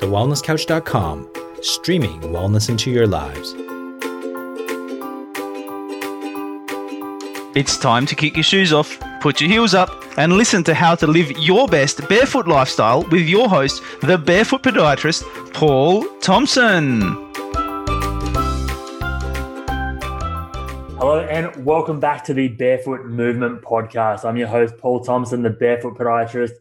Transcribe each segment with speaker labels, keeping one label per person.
Speaker 1: thewellnesscouch.com, streaming wellness into your lives.
Speaker 2: It's time to kick your shoes off, put your heels up, and listen to how to live your best barefoot lifestyle with your host, the barefoot podiatrist, Paul Thompson.
Speaker 3: Hello, and welcome back to the Barefoot Movement Podcast. I'm your host, Paul Thompson, the barefoot podiatrist.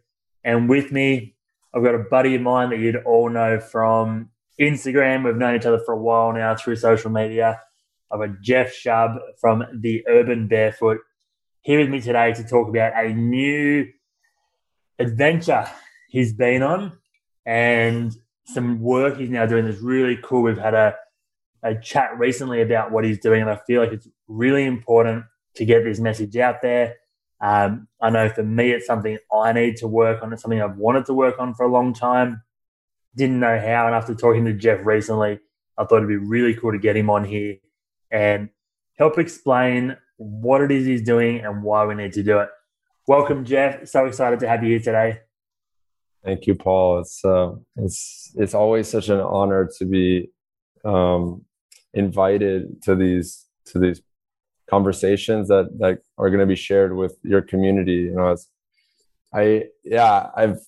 Speaker 3: And with me, I've got a buddy of mine that you'd all know from Instagram. We've known each other for a while now through social media. I've got Jeff Shub from the Urban Barefoot here with me today to talk about a new adventure he's been on and some work he's now doing that's really cool. We've had a, a chat recently about what he's doing, and I feel like it's really important to get this message out there. Um, I know for me, it's something I need to work on. It's something I've wanted to work on for a long time. Didn't know how. And after talking to Jeff recently, I thought it'd be really cool to get him on here and help explain what it is he's doing and why we need to do it. Welcome, Jeff. So excited to have you here today.
Speaker 4: Thank you, Paul. It's uh, it's it's always such an honor to be um, invited to these to these conversations that that are going to be shared with your community. You know, as I yeah, I've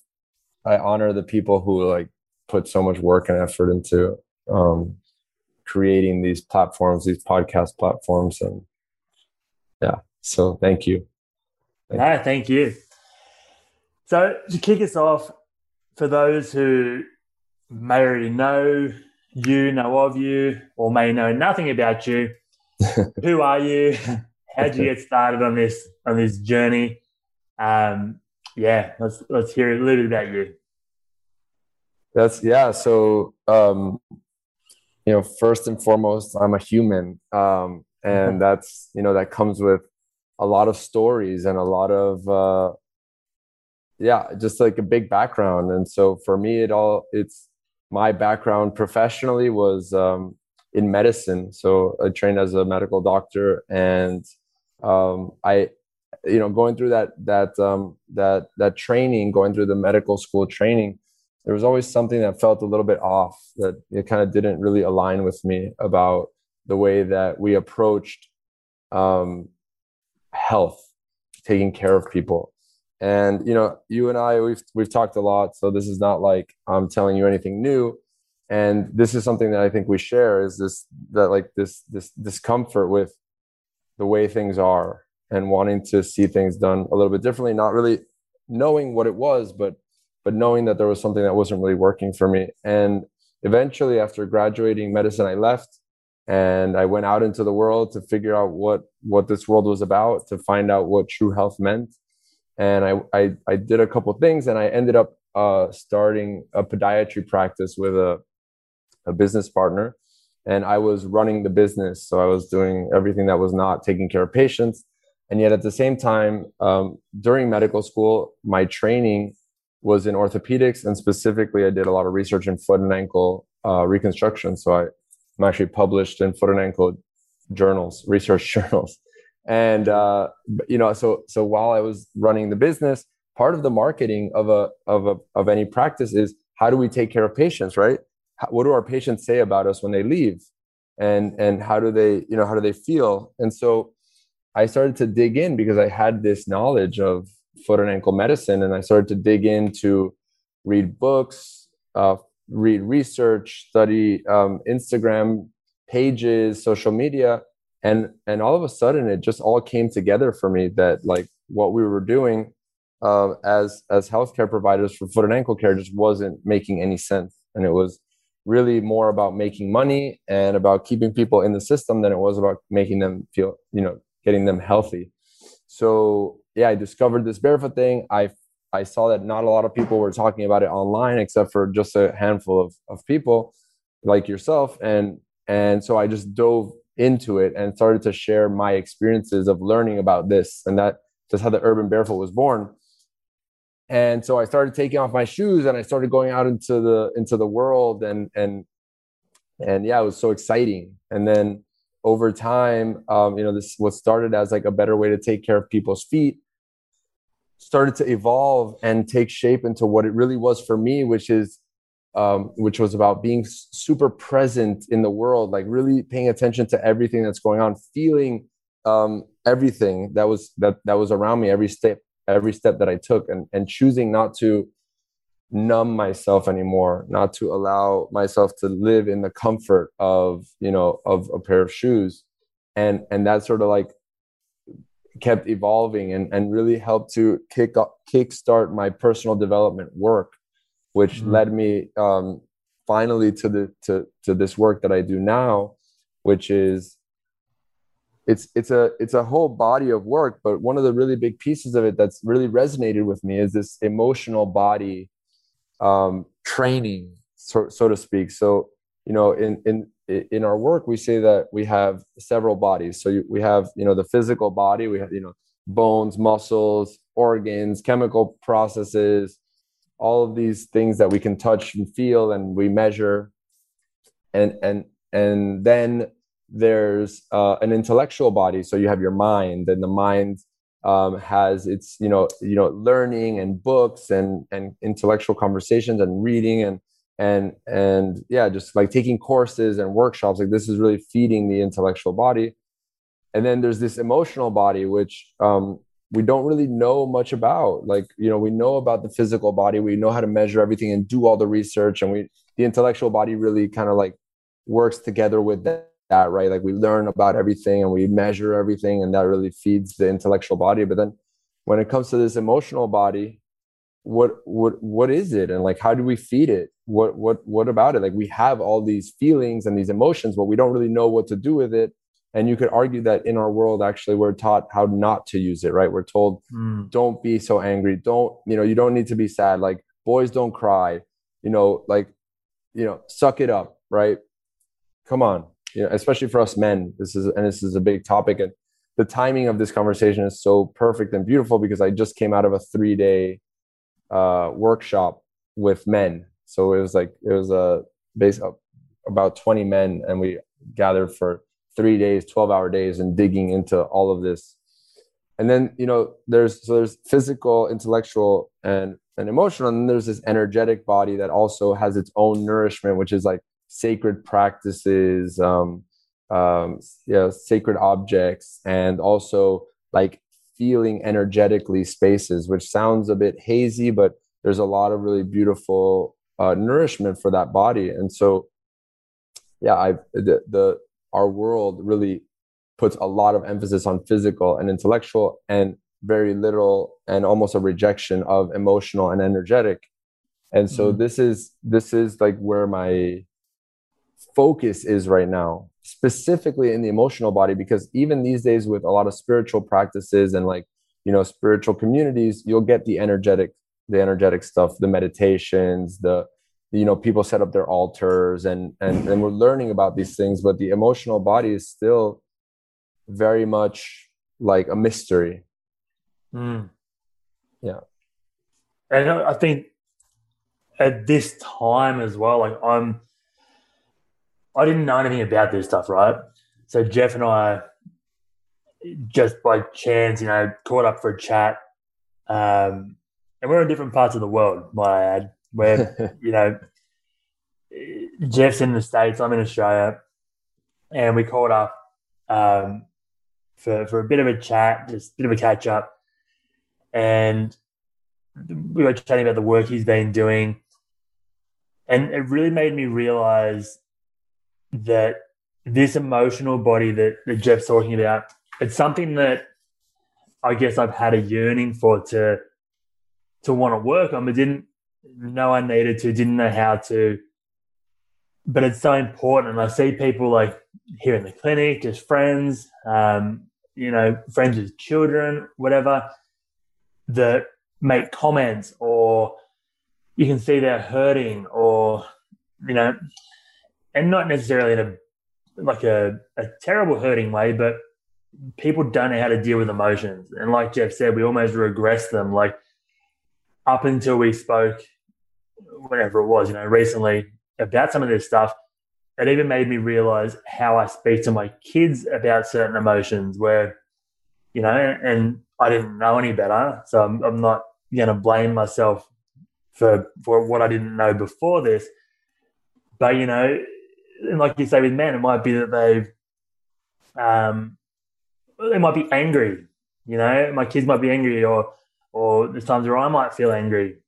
Speaker 4: I honor the people who like put so much work and effort into um, creating these platforms, these podcast platforms, and yeah. So thank you.
Speaker 3: Thank you. thank you. So to kick us off, for those who may already know you, know of you, or may know nothing about you, who are you? How did you get started on this on this journey? Um, yeah, let's let's hear a little bit about you.
Speaker 4: That's yeah. So um, you know, first and foremost, I'm a human, um, and mm-hmm. that's you know that comes with a lot of stories and a lot of uh, yeah, just like a big background. And so for me, it all it's my background professionally was um, in medicine. So I trained as a medical doctor, and um, I, you know, going through that that um, that that training, going through the medical school training, there was always something that felt a little bit off. That it kind of didn't really align with me about the way that we approached um, health, taking care of people. And you know, you and I, we've we've talked a lot, so this is not like I'm telling you anything new and this is something that i think we share is this that like this this discomfort with the way things are and wanting to see things done a little bit differently not really knowing what it was but but knowing that there was something that wasn't really working for me. And eventually after graduating medicine i left and i went out into the world to figure out what what this world was about to find out what true health meant. And i i, I did a couple things and i ended up uh, starting a podiatry practice with a a business partner and I was running the business. So I was doing everything that was not taking care of patients. And yet at the same time, um, during medical school, my training was in orthopedics. And specifically, I did a lot of research in foot and ankle uh, reconstruction. So I, am actually published in foot and ankle journals, research journals. And, uh, you know, so, so while I was running the business, part of the marketing of a, of a, of any practice is how do we take care of patients, right? What do our patients say about us when they leave? And and how do they you know how do they feel? And so i started to dig in because i had this knowledge of foot and ankle medicine and i started to dig in to read books uh, read research study um, instagram pages social media and and all of a sudden it just all came together for me that like what we were doing uh, as as healthcare providers for foot and ankle care just wasn't making any sense. And it was really more about making money and about keeping people in the system than it was about making them feel, you know, getting them healthy. So yeah, I discovered this barefoot thing. I I saw that not a lot of people were talking about it online except for just a handful of, of people like yourself. And and so I just dove into it and started to share my experiences of learning about this. And that that's how the urban barefoot was born and so i started taking off my shoes and i started going out into the into the world and and and yeah it was so exciting. And then over time um, you know this what started as like a better way to take care of people's feet started to evolve and take shape into what it really was for me which is um, which was about being super present in the world, like really paying attention to everything that's going on, feeling um, everything that was that that was around me, every step, every step that I took, and and choosing not to numb myself anymore, not to allow myself to live in the comfort of you know of a pair of shoes, and and that sort of like kept evolving and and really helped to kick kick start my personal development work which mm-hmm. led me um, finally to the to to this work that I do now, which is it's it's a it's a whole body of work. But one of the really big pieces of it that's really resonated with me is this emotional body um, training, so so to speak. So you know, in in in our work, we say that we have several bodies. So we have you know the physical body, we have you know bones, muscles, organs, chemical processes all of these things that we can touch and feel and we measure and and and then there's uh, an intellectual body. So you have your mind and the mind um, has its you know you know learning and books and and intellectual conversations and reading and and and yeah just like taking courses and workshops. Like this is really feeding the intellectual body. And then there's this emotional body which um, we don't really know much about. Like you know we know about the physical body. We know how to measure everything and do all the research. And we the intellectual body really kind of like works together with that, that right? Like we learn about everything and we measure everything and that really feeds the intellectual body. But then when it comes to this emotional body what what what is it? And like how do we feed it? What what what about it? Like we have all these feelings and these emotions but we don't really know what to do with it. And you could argue that in our world actually we're taught how not to use it right? We're told mm. don't be so angry. Don't you know you don't need to be sad. Like boys don't cry. You know like you know suck it up right? Come on you know especially for us men this is and this is a big topic and the timing of this conversation is so perfect and beautiful because i just came out of a three day uh, workshop with men. So it was like it was a base of about 20 men and we gathered for three days 12 hour days and digging into all of this. And then you know there's so there's physical intellectual and and emotional and there's this energetic body that also has its own nourishment which is like sacred practices um um yeah sacred objects and also like feeling energetically spaces which sounds a bit hazy but there's a lot of really beautiful uh, nourishment for that body and so yeah i the, the our world really puts a lot of emphasis on physical and intellectual and very little and almost a rejection of emotional and energetic and so mm-hmm. this is this is like where my focus is right now specifically in the emotional body because even these days with a lot of spiritual practices and like you know spiritual communities you'll get the energetic the energetic stuff the meditations the you know people set up their altars and and and we're learning about these things but the emotional body is still very much like a mystery
Speaker 3: mm.
Speaker 4: yeah
Speaker 3: and i think at this time as well like i'm i didn't know anything about this stuff right? So jeff and i just by chance you know caught up for a chat um and we're in different parts of the world might i add where you know Jeff's in the states, I'm in Australia, and we caught up um, for for a bit of a chat, just a bit of a catch up, and we were chatting about the work he's been doing, and it really made me realize that this emotional body that, that Jeff's talking about, it's something that I guess I've had a yearning for to to want to work on, but didn't know I needed to, didn't know how to. But it's so important. And I see people like here in the clinic, just friends, um, you know, friends with children, whatever, that make comments or you can see they're hurting or, you know, and not necessarily in a like a, a terrible hurting way, but people don't know how to deal with emotions. And like Jeff said, we almost regress them. Like up until we spoke, whenever it was, you know, recently about some of this stuff, it even made me realize how I speak to my kids about certain emotions where, you know, and I didn't know any better. So I'm, I'm not going to blame myself for, for what I didn't know before this. but you know, and like you say with men, it might be that they've, um, they might be angry. You know, my kids might be angry, or or there's times where I might feel angry.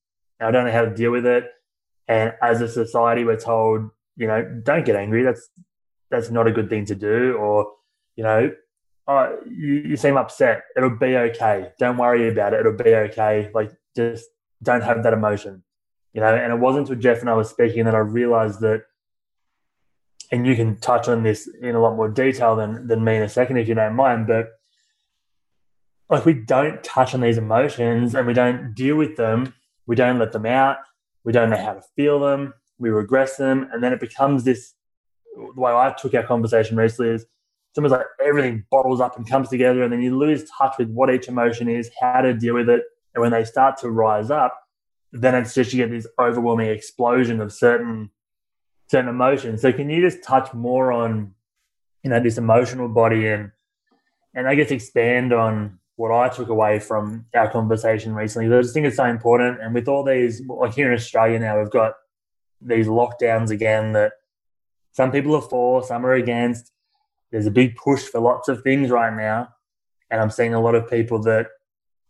Speaker 3: I don't know how to deal with it. And as a society, we're told, you know, don't get angry. That's that's not a good thing to do. Or, you know, oh, you, you seem upset. It'll be okay. Don't worry about it. It'll be okay. Like just don't have that emotion. You know, and it wasn't until Jeff and I were speaking that I realized that and you can touch on this in a lot more detail than than me in a second if you don't mind, but like we don't touch on these emotions and we don't deal with them, we don't let them out, we don't know how to feel them, we regress them, and then it becomes this. The way I took our conversation recently is it's like everything bottles up and comes together, and then you lose touch with what each emotion is, how to deal with it, and when they start to rise up, then it's just you get this overwhelming explosion of certain certain emotions. So can you just touch more on you know this emotional body and and I guess expand on what I took away from our conversation recently. I just think it's so important. And with all these, like here in Australia now, we've got these lockdowns again that some people are for, some are against. There's a big push for lots of things right now. And I'm seeing a lot of people that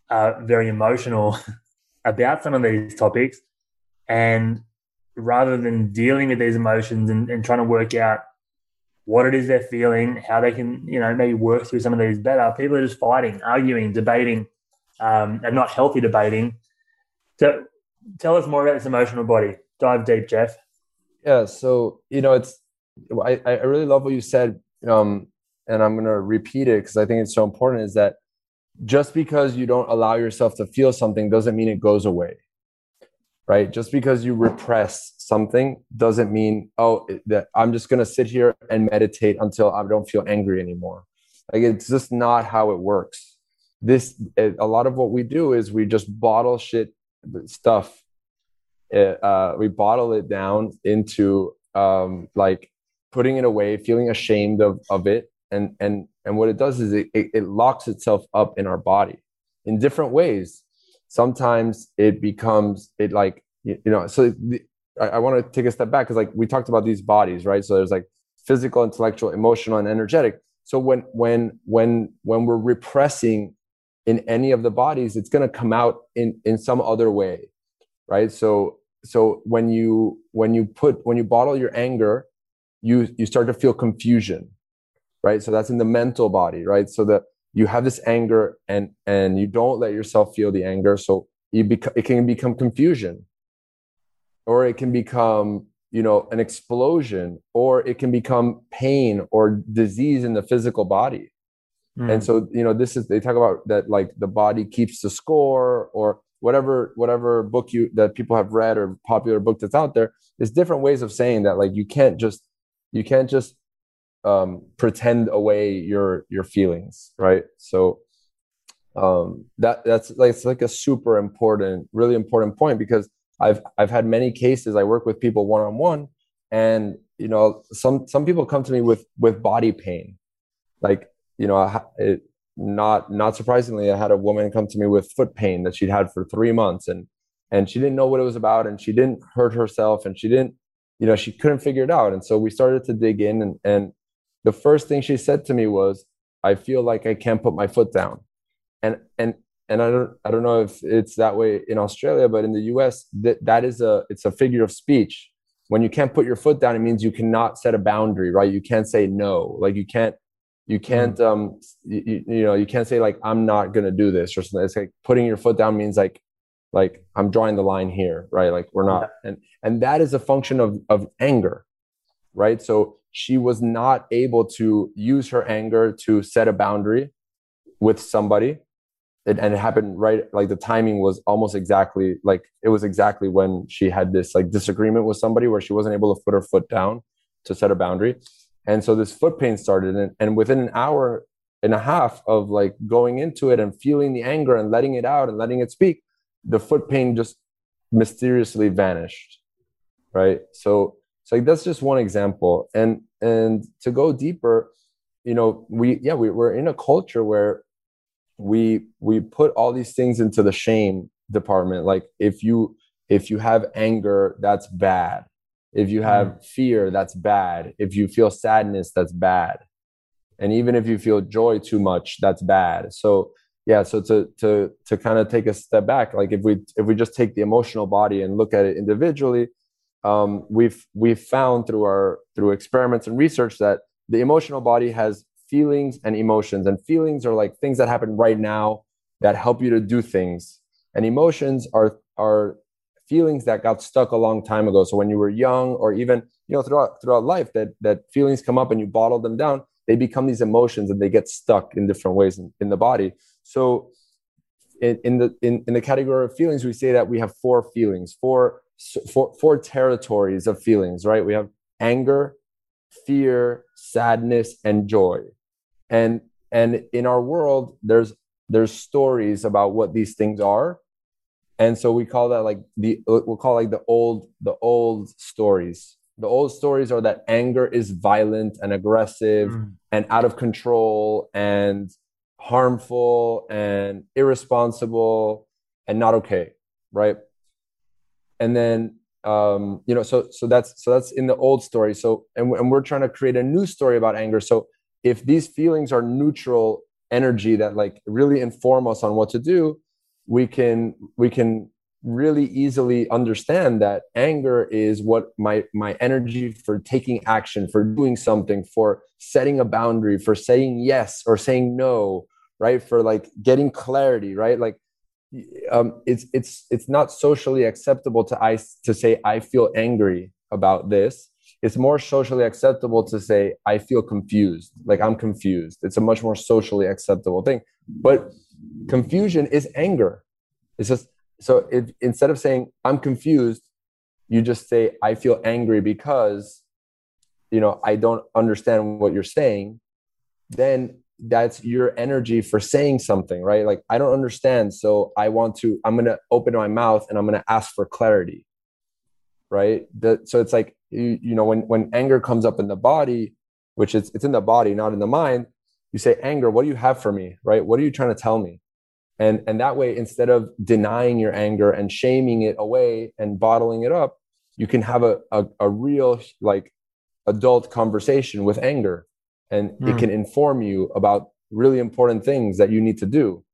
Speaker 3: are very emotional about some of these topics. And rather than dealing with these emotions and, and trying to work out what it is they're feeling, how they can, you know, maybe work through some of these better. People are just fighting, arguing, debating, um, and not healthy debating. So tell us more about this emotional body. Dive deep, Jeff.
Speaker 4: Yeah. So, you know, it's, I, I really love what you said. Um, and I'm going to repeat it because I think it's so important is that just because you don't allow yourself to feel something doesn't mean it goes away right? Just because you repress something doesn't mean, oh, that I'm just going to sit here and meditate until I don't feel angry anymore. Like it's just not how it works. This, a lot of what we do is we just bottle shit stuff. Uh, we bottle it down into um, like putting it away, feeling ashamed of, of it. And, and, and what it does is it, it, it locks itself up in our body in different ways sometimes it becomes it like you, know so the, I, I want to take a step back because like we talked about these bodies right? So there's like physical intellectual emotional and energetic. So when when when when we're repressing in any of the bodies it's going to come out in in some other way right? So so when you when you put when you bottle your anger you you start to feel confusion right? So that's in the mental body right? So that you have this anger and and you don't let yourself feel the anger. So you become it can become confusion or it can become you know an explosion or it can become pain or disease in the physical body. Mm. and so you know this is they talk about that like the body keeps the score or whatever whatever book you that people have read or popular book that's out there there's different ways of saying that. Like you can't just you can't just um, pretend away your your feelings, right? So um, that that's like it's like a super important, really important point because I've I've had many cases. I work with people one on one, and you know some some people come to me with with body pain, like you know it, not not surprisingly, I had a woman come to me with foot pain that she'd had for three months, and and she didn't know what it was about, and she didn't hurt herself, and she didn't you know she couldn't figure it out, and so we started to dig in and and the first thing she said to me was, I feel like I can't put my foot down. And and and I don't I don't know if it's that way in Australia, but in the US, that that is a it's a figure of speech. When you can't put your foot down, it means you cannot set a boundary, right? You can't say no. Like you can't you can't mm. um you, you know you can't say like i'm not gonna do this or something it's like putting your foot down means like like i'm drawing the line here right like we're not and and that is a function of of anger right so she was not able to use her anger to set a boundary with somebody. It, and it happened right like the timing was almost exactly like it was exactly when she had this like disagreement with somebody where she wasn't able to put her foot down to set a boundary. And so this foot pain started and, and within an hour and a half of like going into it and feeling the anger and letting it out and letting it speak the foot pain just mysteriously vanished right? So so like that's just one example. And and to go deeper you know we yeah we, we're in a culture where we we put all these things into the shame department. Like if you if you have anger that's bad. If you have mm. fear that's bad. If you feel sadness that's bad. And even if you feel joy too much that's bad. So yeah so to to to kind of take a step back like if we if we just take the emotional body and look at it individually um, we've we've found through our through experiments and research that the emotional body has feelings and emotions and feelings are like things that happen right now that help you to do things. And emotions are are feelings that got stuck a long time ago. So when you were young or even you know throughout throughout life that that feelings come up and you bottle them down they become these emotions and they get stuck in different ways in, in the body. So in, in the in, in the category of feelings we say that we have four feelings four four, four territories of feelings, right? We have anger, fear, sadness, and joy. And and in our world, there's there's stories about what these things are. And so we call that like the we'll call like the old the old stories. The old stories are that anger is violent and aggressive mm. and out of control and harmful and irresponsible and not okay, right? And then um, you know so so that's so that's in the old story. So and, and we're trying to create a new story about anger. So if these feelings are neutral energy that like really inform us on what to do we can we can really easily understand that anger is what my my energy for taking action for doing something for setting a boundary for saying yes or saying no right? For like getting clarity right? Like um, it's it's it's not socially acceptable to I to say I feel angry about this. It's more socially acceptable to say I feel confused, like I'm confused. It's a much more socially acceptable thing. But confusion is anger. It's just so instead of saying I'm confused, you just say I feel angry because you know I don't understand what you're saying. Then that's your energy for saying something right? Like i don't understand so i want to i'm going to open my mouth and i'm going to ask for clarity right? The, so it's like you, you know when when anger comes up in the body which is it's in the body not in the mind you say anger what do you have for me? Right? What are you trying to tell me? And and that way instead of denying your anger and shaming it away and bottling it up you can have a, a, a real like adult conversation with anger and mm. it hmm. can inform you about really important things that you need to do.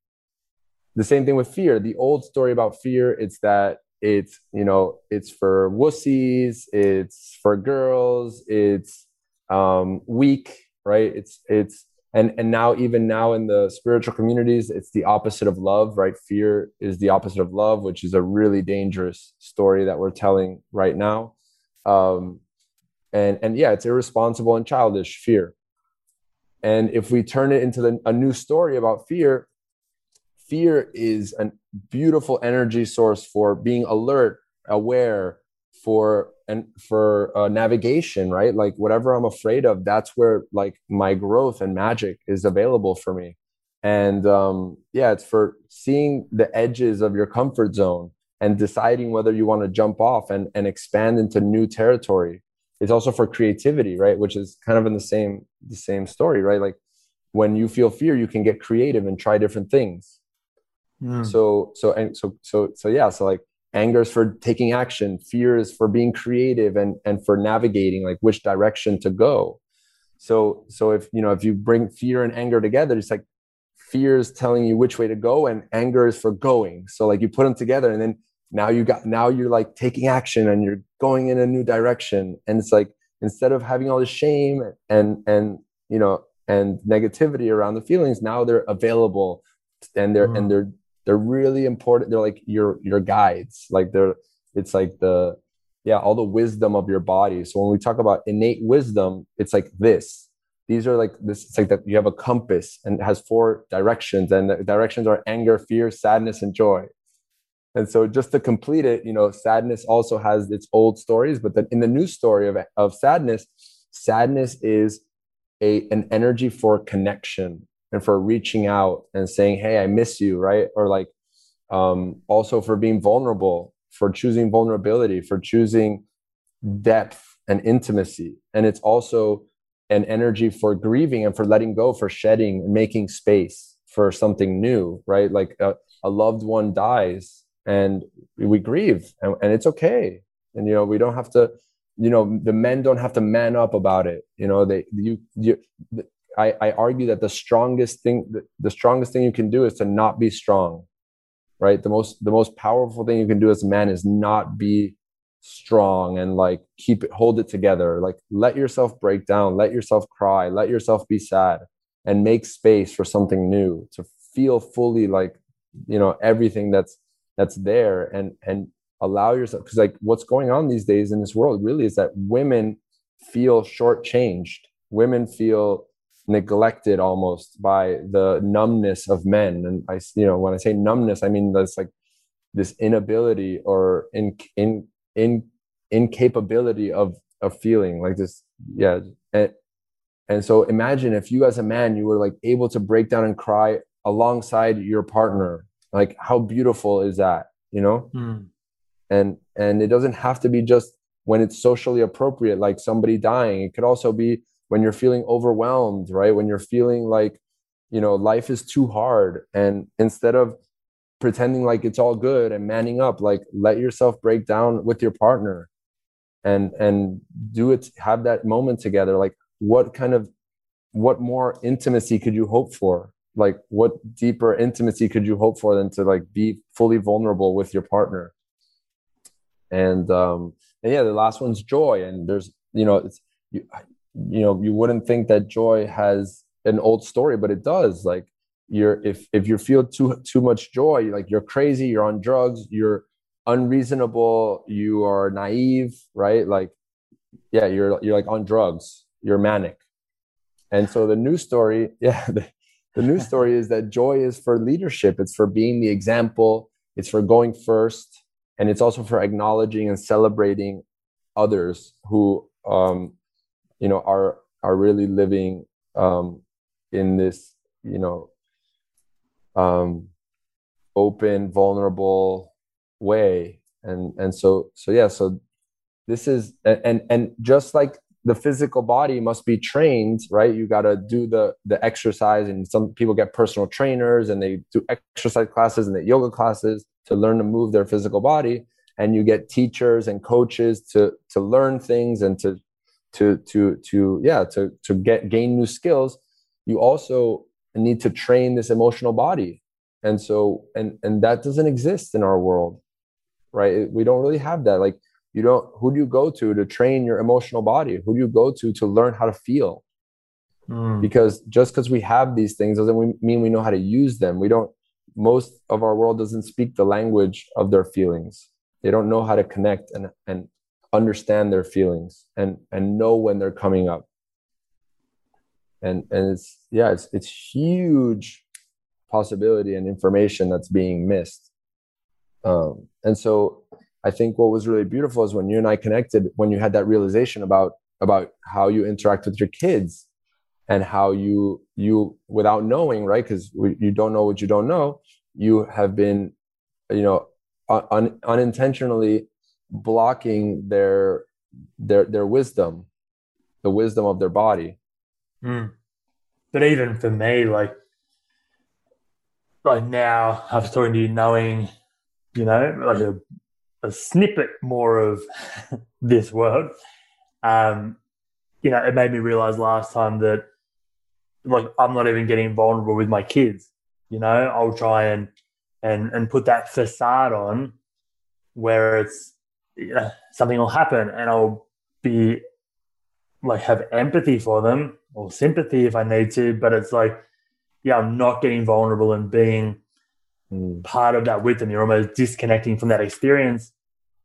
Speaker 4: The same thing with fear. The old story about fear it's that it's you know it's for wussies it's for girls it's um weak right? It's it's and and now even now in the spiritual communities it's the opposite of love right? Fear is the opposite of love which is a really dangerous story that we're telling right now. Um and and yeah it's irresponsible and childish fear and if we turn it into the, a new story about fear, fear is a beautiful energy source for being alert, aware, for and for uh, navigation, right? Like whatever I'm afraid of, that's where like my growth and magic is available for me. And um, yeah, it's for seeing the edges of your comfort zone and deciding whether you want to jump off and, and expand into new territory it's also for creativity right? Which is kind of in the same the same story right? Like when you feel fear you can get creative and try different things. Mm. so so and so so so yeah so like anger is for taking action fear is for being creative and and for navigating like which direction to go. So so if you know if you bring fear and anger together it's like fear is telling you which way to go and anger is for going. So like you put them together and then now you got now you're like taking action and you're going in a new direction. And it's like instead of having all this shame and and you know and negativity around the feelings now they're available and they're mm. and they're they're really important. They're like your your guides. Like they're it's like the yeah all the wisdom of your body. So when we talk about innate wisdom it's like this. These are like this it's like that you have a compass and it has four directions and the directions are anger fear sadness and joy and so just to complete it, you know, sadness also has its old stories, but then in the new story of, of sadness, sadness is a an energy for connection and for reaching out and saying, Hey, I miss you, right? Or like um also for being vulnerable, for choosing vulnerability, for choosing depth and intimacy. And it's also an energy for grieving and for letting go, for shedding making space for something new, right? Like a, a loved one dies and we grieve and, and it's okay. And you know we don't have to you know the men don't have to man up about it. You know they you you I, I argue that the strongest thing the, the strongest thing you can do is to not be strong right? The most the most powerful thing you can do as a man is not be strong and like keep it hold it together. Like let yourself break down let yourself cry let yourself be sad and make space for something new to feel fully like you know everything that's that's there and and allow yourself because like what's going on these days in this world really is that women feel shortchanged. Women feel neglected almost by the numbness of men. And i you know when i say numbness i mean that's like this inability or in in in incapability of of feeling like this yeah and, and so imagine if you as a man you were like able to break down and cry alongside your partner like how beautiful is that you know? Mm. and and it doesn't have to be just when it's socially appropriate like somebody dying. It could also be when you're feeling overwhelmed right? When you're feeling like you know life is too hard and instead of pretending like it's all good and manning up like let yourself break down with your partner and and do it have that moment together. Like what kind of what more intimacy could you hope for like what deeper intimacy could you hope for than to like be fully vulnerable with your partner? And um and yeah the last one's joy. And there's you know it's you, you know you wouldn't think that joy has an old story but it does. Like you're if if you feel too too much joy like you're crazy you're on drugs you're unreasonable you are naive right? Like yeah you're you're like on drugs. You're manic. And so the new story yeah the new story is that joy is for leadership. It's for being the example. It's for going first. And it's also for acknowledging and celebrating others who um you know are are really living um in this you know um, open, vulnerable way. And and so so yeah, so this is and and just like the physical body must be trained, right? You got to do the the exercise, and some people get personal trainers and they do exercise classes and the yoga classes to learn to move their physical body. And you get teachers and coaches to to learn things and to to to to yeah to to get gain new skills. You also need to train this emotional body and so and and that doesn't exist in our world right we don't really have that like you don't who do you go to to train your emotional body? Who do you go to to learn how to feel? Mm. because just because we have these things doesn't mean we know how to use them. We don't most of our world doesn't speak the language of their feelings. They don't know how to connect and and understand their feelings and and know when they're coming up. And and it's yeah it's it's huge possibility and information that's being missed. Um, and so i think what was really beautiful is when you and i connected when you had that realization about about how you interact with your kids and how you you without knowing right because you don't know what you don't know you have been you know un, unintentionally blocking their their their wisdom the wisdom of their body
Speaker 3: Mm. But even for me, like, like now, after talking to you, knowing, you know, like a, a snippet more of this world, um, you know, it made me realize last time that, like, I'm not even getting vulnerable with my kids. You know, I'll try and and and put that facade on where it's you know, something will happen and I'll be like have empathy for them or sympathy if I need to, but it's like, yeah, I'm not getting vulnerable and being mm. part of that with them. You're almost disconnecting from that experience.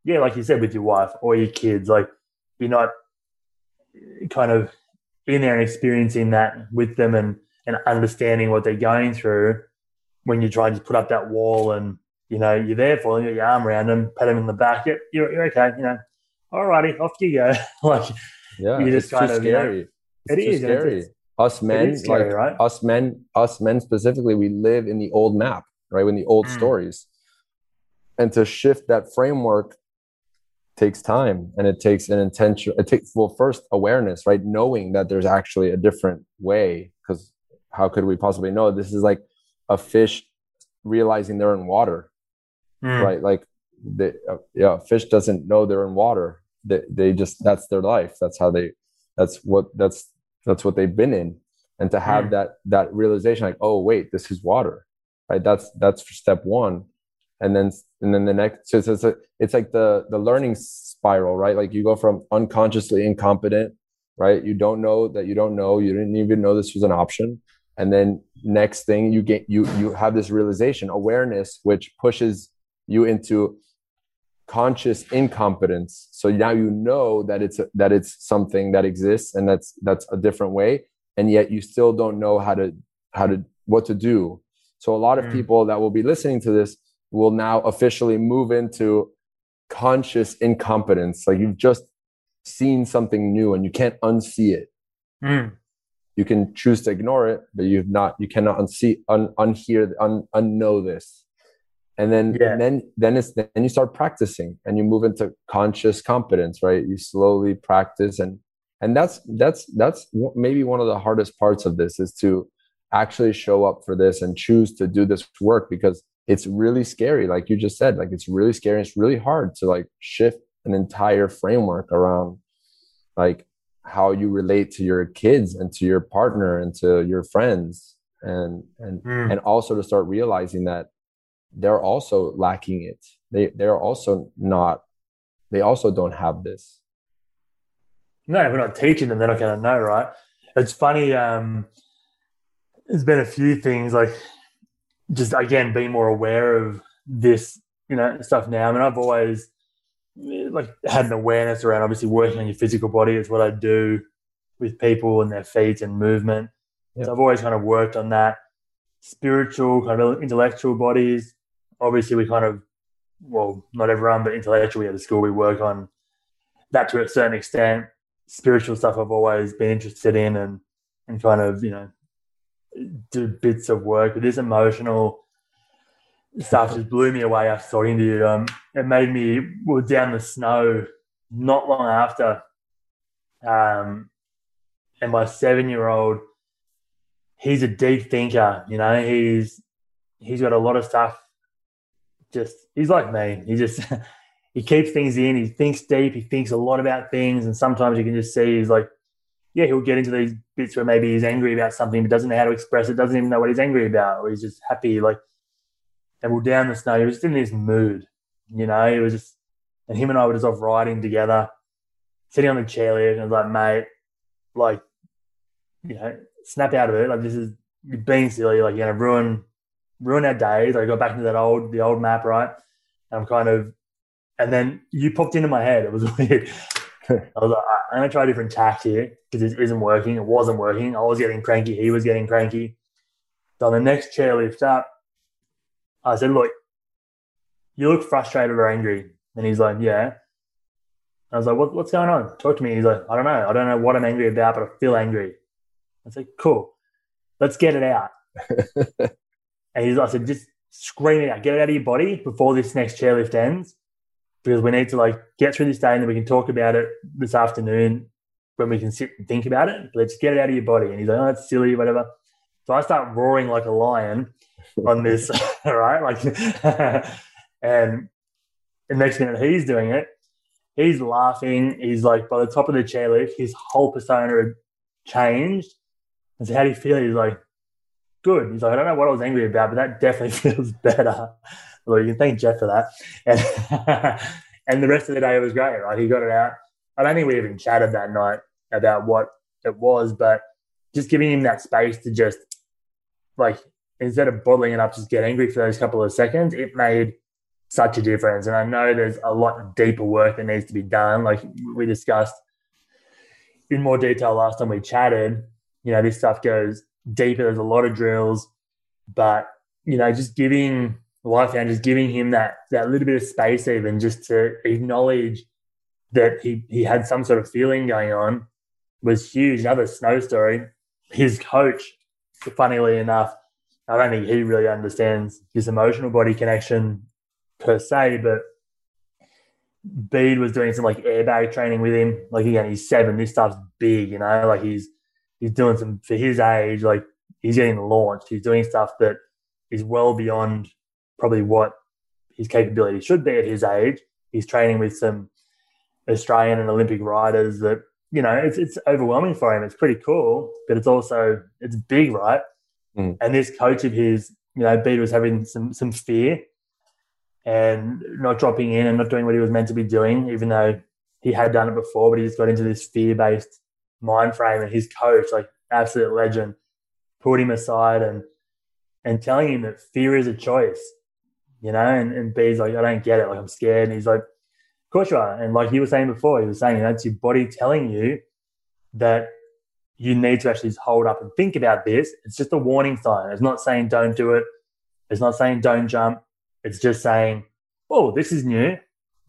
Speaker 3: Yeah, like you said, with your wife or your kids, like you're not kind of in there and experiencing that with them and and understanding what they're going through when you try to put up that wall and you know you're there for them, you your arm around them, pat them in the back. Yep, you're, you're okay. You know, alrighty, off you go. like
Speaker 4: yeah, you just kind of scary. You know, it's it is scary. It's, us men, scary, like right? us men, us men specifically, we live in the old map, right? In the old mm. stories, and to shift that framework takes time, and it takes an intention. It takes well, first awareness, right? Knowing that there's actually a different way, because how could we possibly know? This is like a fish realizing they're in water, mm. right? Like the uh, yeah, fish doesn't know they're in water they, they just that's their life that's how they that's what that's that's what they've been in and to have mm. that that realization like oh wait this is water right? That's that's for step one. And then and then the next so it's, it's, a, it's like the the learning spiral right? Like you go from unconsciously incompetent right? You don't know that you don't know. You didn't even know this was an option. And then next thing you get you you have this realization awareness which pushes you into conscious incompetence. So now you know that it's a, that it's something that exists and that's that's a different way. And yet you still don't know how to how to what to do so a lot of mm. people that will be listening to this will now officially move into conscious incompetence like you've just seen something new and you can't unsee it mm. you can choose to ignore it but you've not you cannot unsee un, unhear un, unknow this and then yeah. and then then it's then you start practicing and you move into conscious competence right you slowly practice and and that's that's that's maybe one of the hardest parts of this is to actually show up for this and choose to do this work because it's really scary like you just said like it's really scary it's really hard to like shift an entire framework around like how you relate to your kids and to your partner and to your friends and and mm. and also to start realizing that they're also lacking it. They they're also not. They also don't have this.
Speaker 3: No, we're not teaching them. They're not going to know, right? It's funny. Um, there's been a few things like just again being more aware of this, you know, stuff now. I mean, I've always like had an awareness around obviously working on your physical body is what I do with people and their feet and movement. Yep. So I've always kind of worked on that spiritual, kind of intellectual bodies, obviously we kind of well not everyone but intellectually at the school we work on that to a certain extent spiritual stuff i've always been interested in and and kind of you know do bits of work but this emotional stuff just blew me away after talking to you um it made me well down the snow not long after um and my seven year old he's a deep thinker you know he's he's got a lot of stuff just he's like me. He just he keeps things in. He thinks deep. He thinks a lot about things, and sometimes you can just see he's like, yeah, he'll get into these bits where maybe he's angry about something, but doesn't know how to express it. Doesn't even know what he's angry about, or he's just happy. Like, and we're down the snow. He was just in this mood, you know. He was just, and him and I were just off riding together, sitting on the chairlift, and I was like, mate, like, you know, snap out of it. Like, this is you're being silly. Like, you're gonna ruin ruin our days. I got back into that old the old map, right? And I'm kind of, and then you popped into my head. It was weird. I was like, I'm gonna try a different tack here because it isn't working. It wasn't working. I was getting cranky. He was getting cranky. So on the next chairlift up, I said, "Look, you look frustrated or angry." And he's like, "Yeah." I was like, what, "What's going on? Talk to me." He's like, "I don't know. I don't know what I'm angry about, but I feel angry." I said, "Cool, let's get it out." And he's, I said, just scream it out, get it out of your body before this next chairlift ends, because we need to like get through this day and then we can talk about it this afternoon when we can sit and think about it. Let's get it out of your body. And he's like, oh, that's silly, whatever. So I start roaring like a lion on this, right? Like, and the next minute he's doing it, he's laughing. He's like, by the top of the chairlift, his whole persona had changed. And so, how do you feel? He's like, good. He's like, I don't know what I was angry about, but that definitely feels better. Well, you can thank Jeff for that. And, and the rest of the day, was great, right? He got it out. I don't think we even chatted that night about what it was, but just giving him that space to just like, instead of bottling it up, just get angry for those couple of seconds, it made such a difference. And I know there's a lot deeper work that needs to be done. Like we discussed in more detail last time we chatted, you know, this stuff goes deeper. There's a lot of drills, but you know, just giving life and just giving him that that little bit of space, even just to acknowledge that he he had some sort of feeling going on, was huge. Another snow story. His coach, funnily enough, I don't think he really understands his emotional body connection per se, but Bede was doing some like airbag training with him. Like again, he's seven. This stuff's big, you know. Like he's he's doing some for his age. Like he's getting launched. He's doing stuff that is well beyond probably what his capability should be at his age. He's training with some Australian and Olympic riders that you know it's it's overwhelming for him. It's pretty cool, but it's also it's big, right?
Speaker 4: Mm.
Speaker 3: And this coach of his, you know, Bede was having some some fear and not dropping in and not doing what he was meant to be doing, even though he had done it before. But he just got into this fear based mind frame, and his coach, like absolute legend, pulled him aside and and telling him that fear is a choice, you know. And, and Bede's like, I don't get it. Like I'm scared, and he's like, Of course you are. And like he was saying before, he was saying, you know, your body telling you that you need to actually hold up and think about this. It's just a warning sign. It's not saying don't do it. It's not saying don't jump. It's just saying, oh, this is new.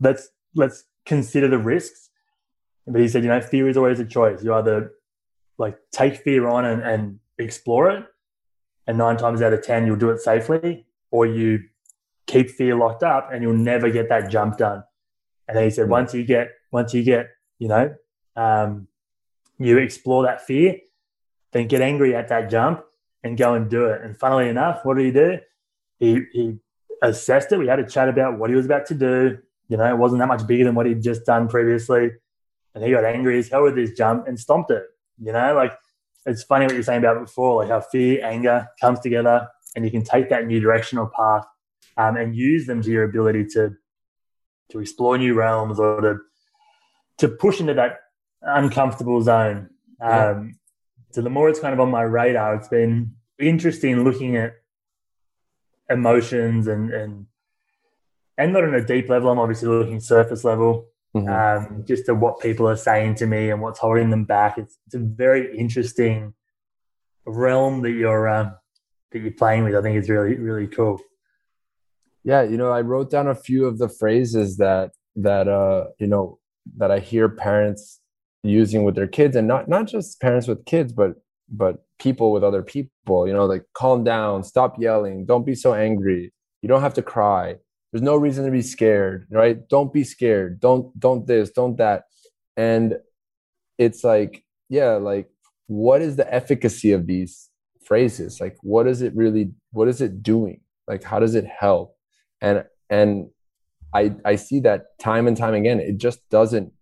Speaker 3: Let's let's consider the risks. But he said, you know, fear is always a choice. You either like take fear on and, and explore it, and nine times out of ten you'll do it safely, or you keep fear locked up and you'll never get that jump done. And then he said, once you get once you get, you know, um, you explore that fear, then get angry at that jump and go and do it. And funnily enough, what did he do? He he assessed it. We had a chat about what he was about to do. You know, it wasn't that much bigger than what he'd just done previously. And he got angry as hell with his jump and stomped it. You know, like it's funny what you're saying about before, like how fear, anger comes together and you can take that new directional path um, and use them to your ability to to explore new realms or to to push into that uncomfortable zone.
Speaker 4: Yeah.
Speaker 3: Um, so the more it's kind of on my radar, it's been interesting looking at emotions and and and not on a deep level. I'm obviously looking surface level,
Speaker 4: Mhm.
Speaker 3: um, just to what people are saying to me and what's holding them back. It's it's a very interesting realm that you're um, that you're playing with. I think it's really really cool.
Speaker 4: Yeah you know i wrote down a few of the phrases that that uh you know that i hear parents using with their kids and not not just parents with kids but but people with other people you know like calm down stop yelling don't be so angry you don't have to cry there's no reason to be scared right? Don't be scared don't don't this don't that. And it's like yeah like what is the efficacy of these phrases? Like what is it really what is it doing? Like how does it help and and i i see that time and time again it just doesn't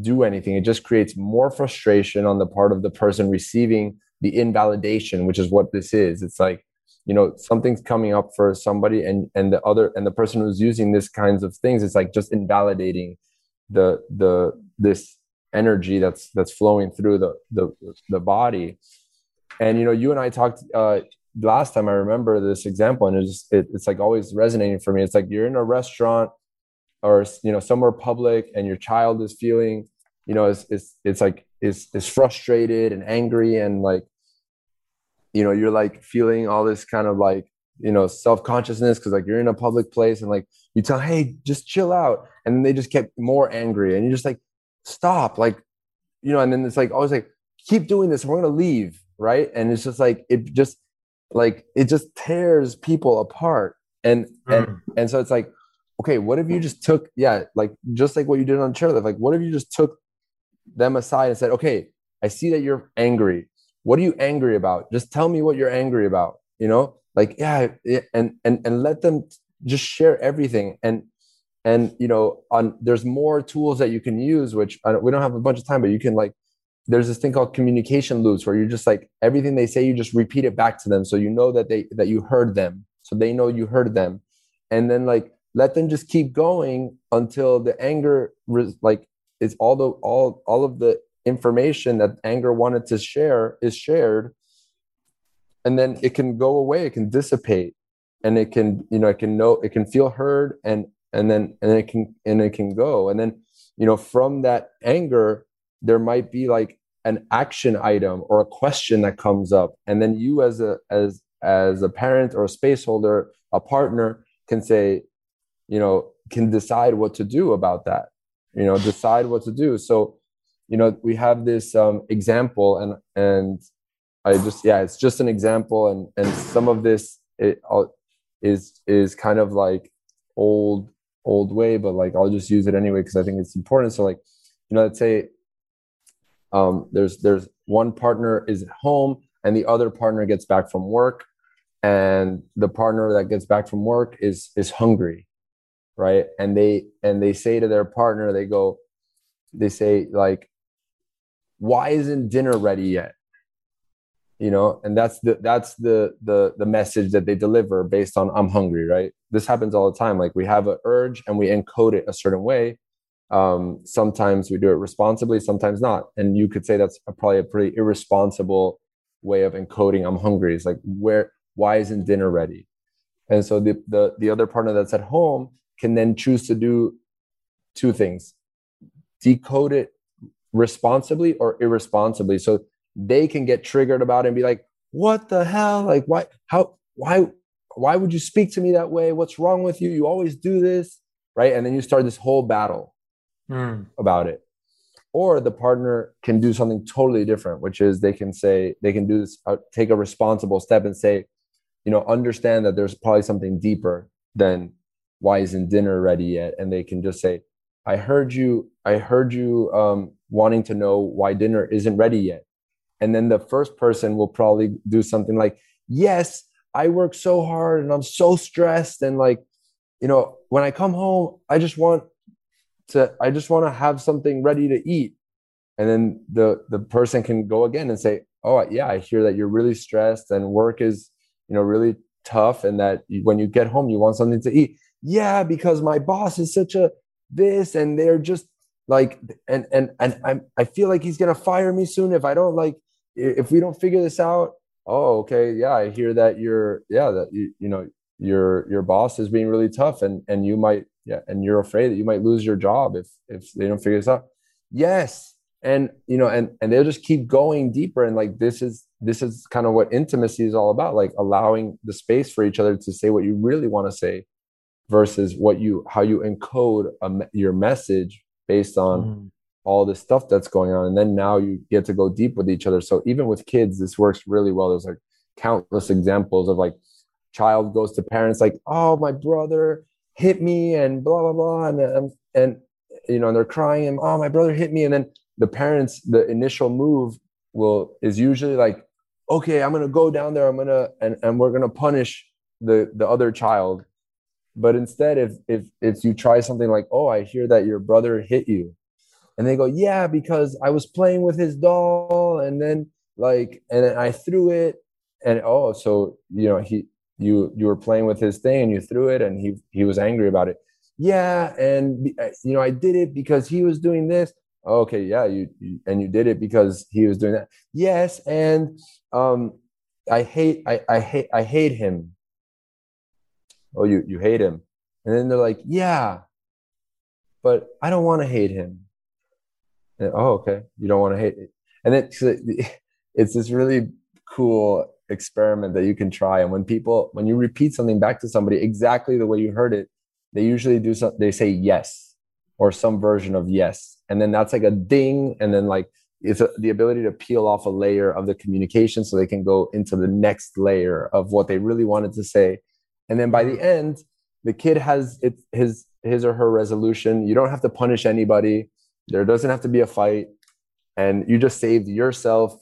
Speaker 4: do anything. It just creates more frustration on the part of the person receiving the invalidation which is what this is. It's like you know something's coming up for somebody and and the other and the person who's using this kinds of things it's like just invalidating the the this energy that's that's flowing through the the the body. And you know you and i talked uh last time I remember this example, and it's it, it's like always resonating for me. It's like you're in a restaurant or you know somewhere public, and your child is feeling, you know, it's it's it's like is is frustrated and angry, and like, you know, you're like feeling all this kind of like you know self consciousness because like you're in a public place, and like you tell, hey, just chill out, and they just get more angry, and you're just like, stop, like, you know, and then it's like always like keep doing this, we're gonna leave, right? And it's just like it just like it just tears people apart. And and
Speaker 3: Mm.
Speaker 4: and so it's like okay what if you just took yeah like just like what you did on chairlift like what if you just took them aside and said okay i see that you're angry. What are you angry about? Just tell me what you're angry about you know? Like yeah yeah, and and and let them just share everything. And and you know on there's more tools that you can use which I don't, we don't have a bunch of time but you can like there's this thing called communication loops where you're just like everything they say you just repeat it back to them. So you know that they that you heard them. So they know you heard them. And then like let them just keep going until the anger like is all the all all of the information that anger wanted to share is shared. And then it can go away. It can dissipate. And it can you know it can know it can feel heard and and then and it can and it can go. And then you know from that anger there might be like an action item or a question that comes up. And then you as a as as a parent or a space holder a partner can say you know can decide what to do about that you know decide what to do. So you know we have this um, example and and i just yeah it's just an example. And and some of this it all is is kind of like old old way but like i'll just use it anyway because i think it's important. So like you know let's say um, there's there's one partner is at home and the other partner gets back from work. And the partner that gets back from work is is hungry right? And they and they say to their partner they go they say like why isn't dinner ready yet? You know and that's the that's the the the message that they deliver based on i'm hungry right? This happens all the time. Like we have an urge and we encode it a certain way um, sometimes we do it responsibly sometimes not. And you could say that's a, probably a pretty irresponsible way of encoding i'm hungry. It's like where why isn't dinner ready? And so the, the the other partner that's at home can then choose to do two things decode it responsibly or irresponsibly. So they can get triggered about it and be like what the hell? Like why how why why would you speak to me that way? What's wrong with you? You always do this right? And then you start this whole battle mm. about it. Or the partner can do something totally different which is they can say they can do this uh, take a responsible step and say you know understand that there's probably something deeper than why isn't dinner ready yet. And they can just say i heard you i heard you um, wanting to know why dinner isn't ready yet. And then the first person will probably do something like yes i work so hard and i'm so stressed and like you know when i come home i just want to i just want to have something ready to eat. And then the the person can go again and say oh yeah i hear that you're really stressed and work is you know really tough and that when you get home you want something to eat. Yeah because my boss is such a this and they're just like and and and I'm i feel like he's gonna fire me soon if i don't like if we don't figure this out. Oh okay yeah i hear that you're yeah that you, you know your your boss is being really tough and and you might yeah and you're afraid that you might lose your job if if they don't figure this out. Yes. And you know and and they'll just keep going deeper and like this is this is kind of what intimacy is all about like allowing the space for each other to say what you really want to say versus what you how you encode a, your message based on mm. all this stuff that's going on. And then now you get to go deep with each other. So even with kids this works really well. There's like countless examples of like child goes to parents like oh my brother hit me and blah blah blah and and, and you know and they're crying and oh my brother hit me and then the parents the initial move will is usually like okay i'm gonna go down there i'm gonna and, and we're gonna punish the the other child. But instead if if if you try something like oh i hear that your brother hit you and they go yeah because i was playing with his doll and then like and then i threw it and oh so you know he you you were playing with his thing and you threw it and he he was angry about it. Yeah and uh, you know i did it because he was doing this. Okay yeah you, you, and you did it because he was doing that. Yes and um i hate i i hate i hate him. Oh you you hate him. And then they're like yeah but i don't want to hate him. And, oh okay you don't want to hate it and it's it's this really cool experiment that you can try. And when people when you repeat something back to somebody exactly the way you heard it they usually do something they say yes or some version of yes. And then that's like a ding. And then like it's a, the ability to peel off a layer of the communication so they can go into the next layer of what they really wanted to say. And then by the end the kid has it, his his or her resolution. You don't have to punish anybody. There doesn't have to be a fight. And you just saved yourself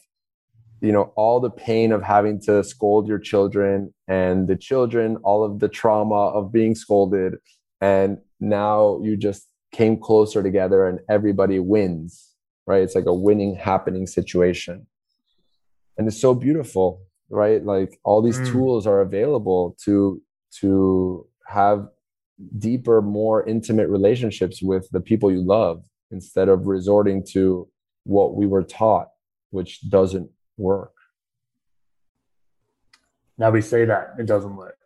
Speaker 4: you know all the pain of having to scold your children and the children all of the trauma of being scolded. And now you just came closer together and everybody wins right? It's like a winning happening situation. And it's so beautiful right? Like all these mm. tools are available to to have deeper more intimate relationships with the people you love instead of resorting to what we were taught which doesn't work.
Speaker 3: Now we see that it doesn't work,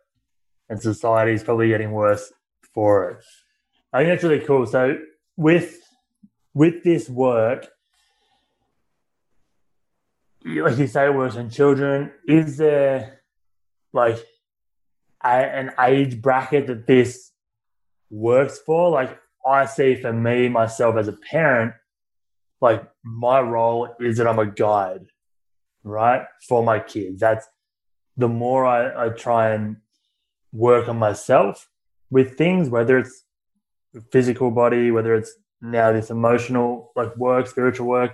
Speaker 3: and society is probably getting worse for it. I think that's really cool. So with with this work, like you say, it works on children. Is there like a, an age bracket that this works for? Like I see for me myself as a parent, like my role is that I'm a guide right, for my kids. That's the more I, I try and work on myself with things, whether it's physical body, whether it's now this emotional like work, spiritual work.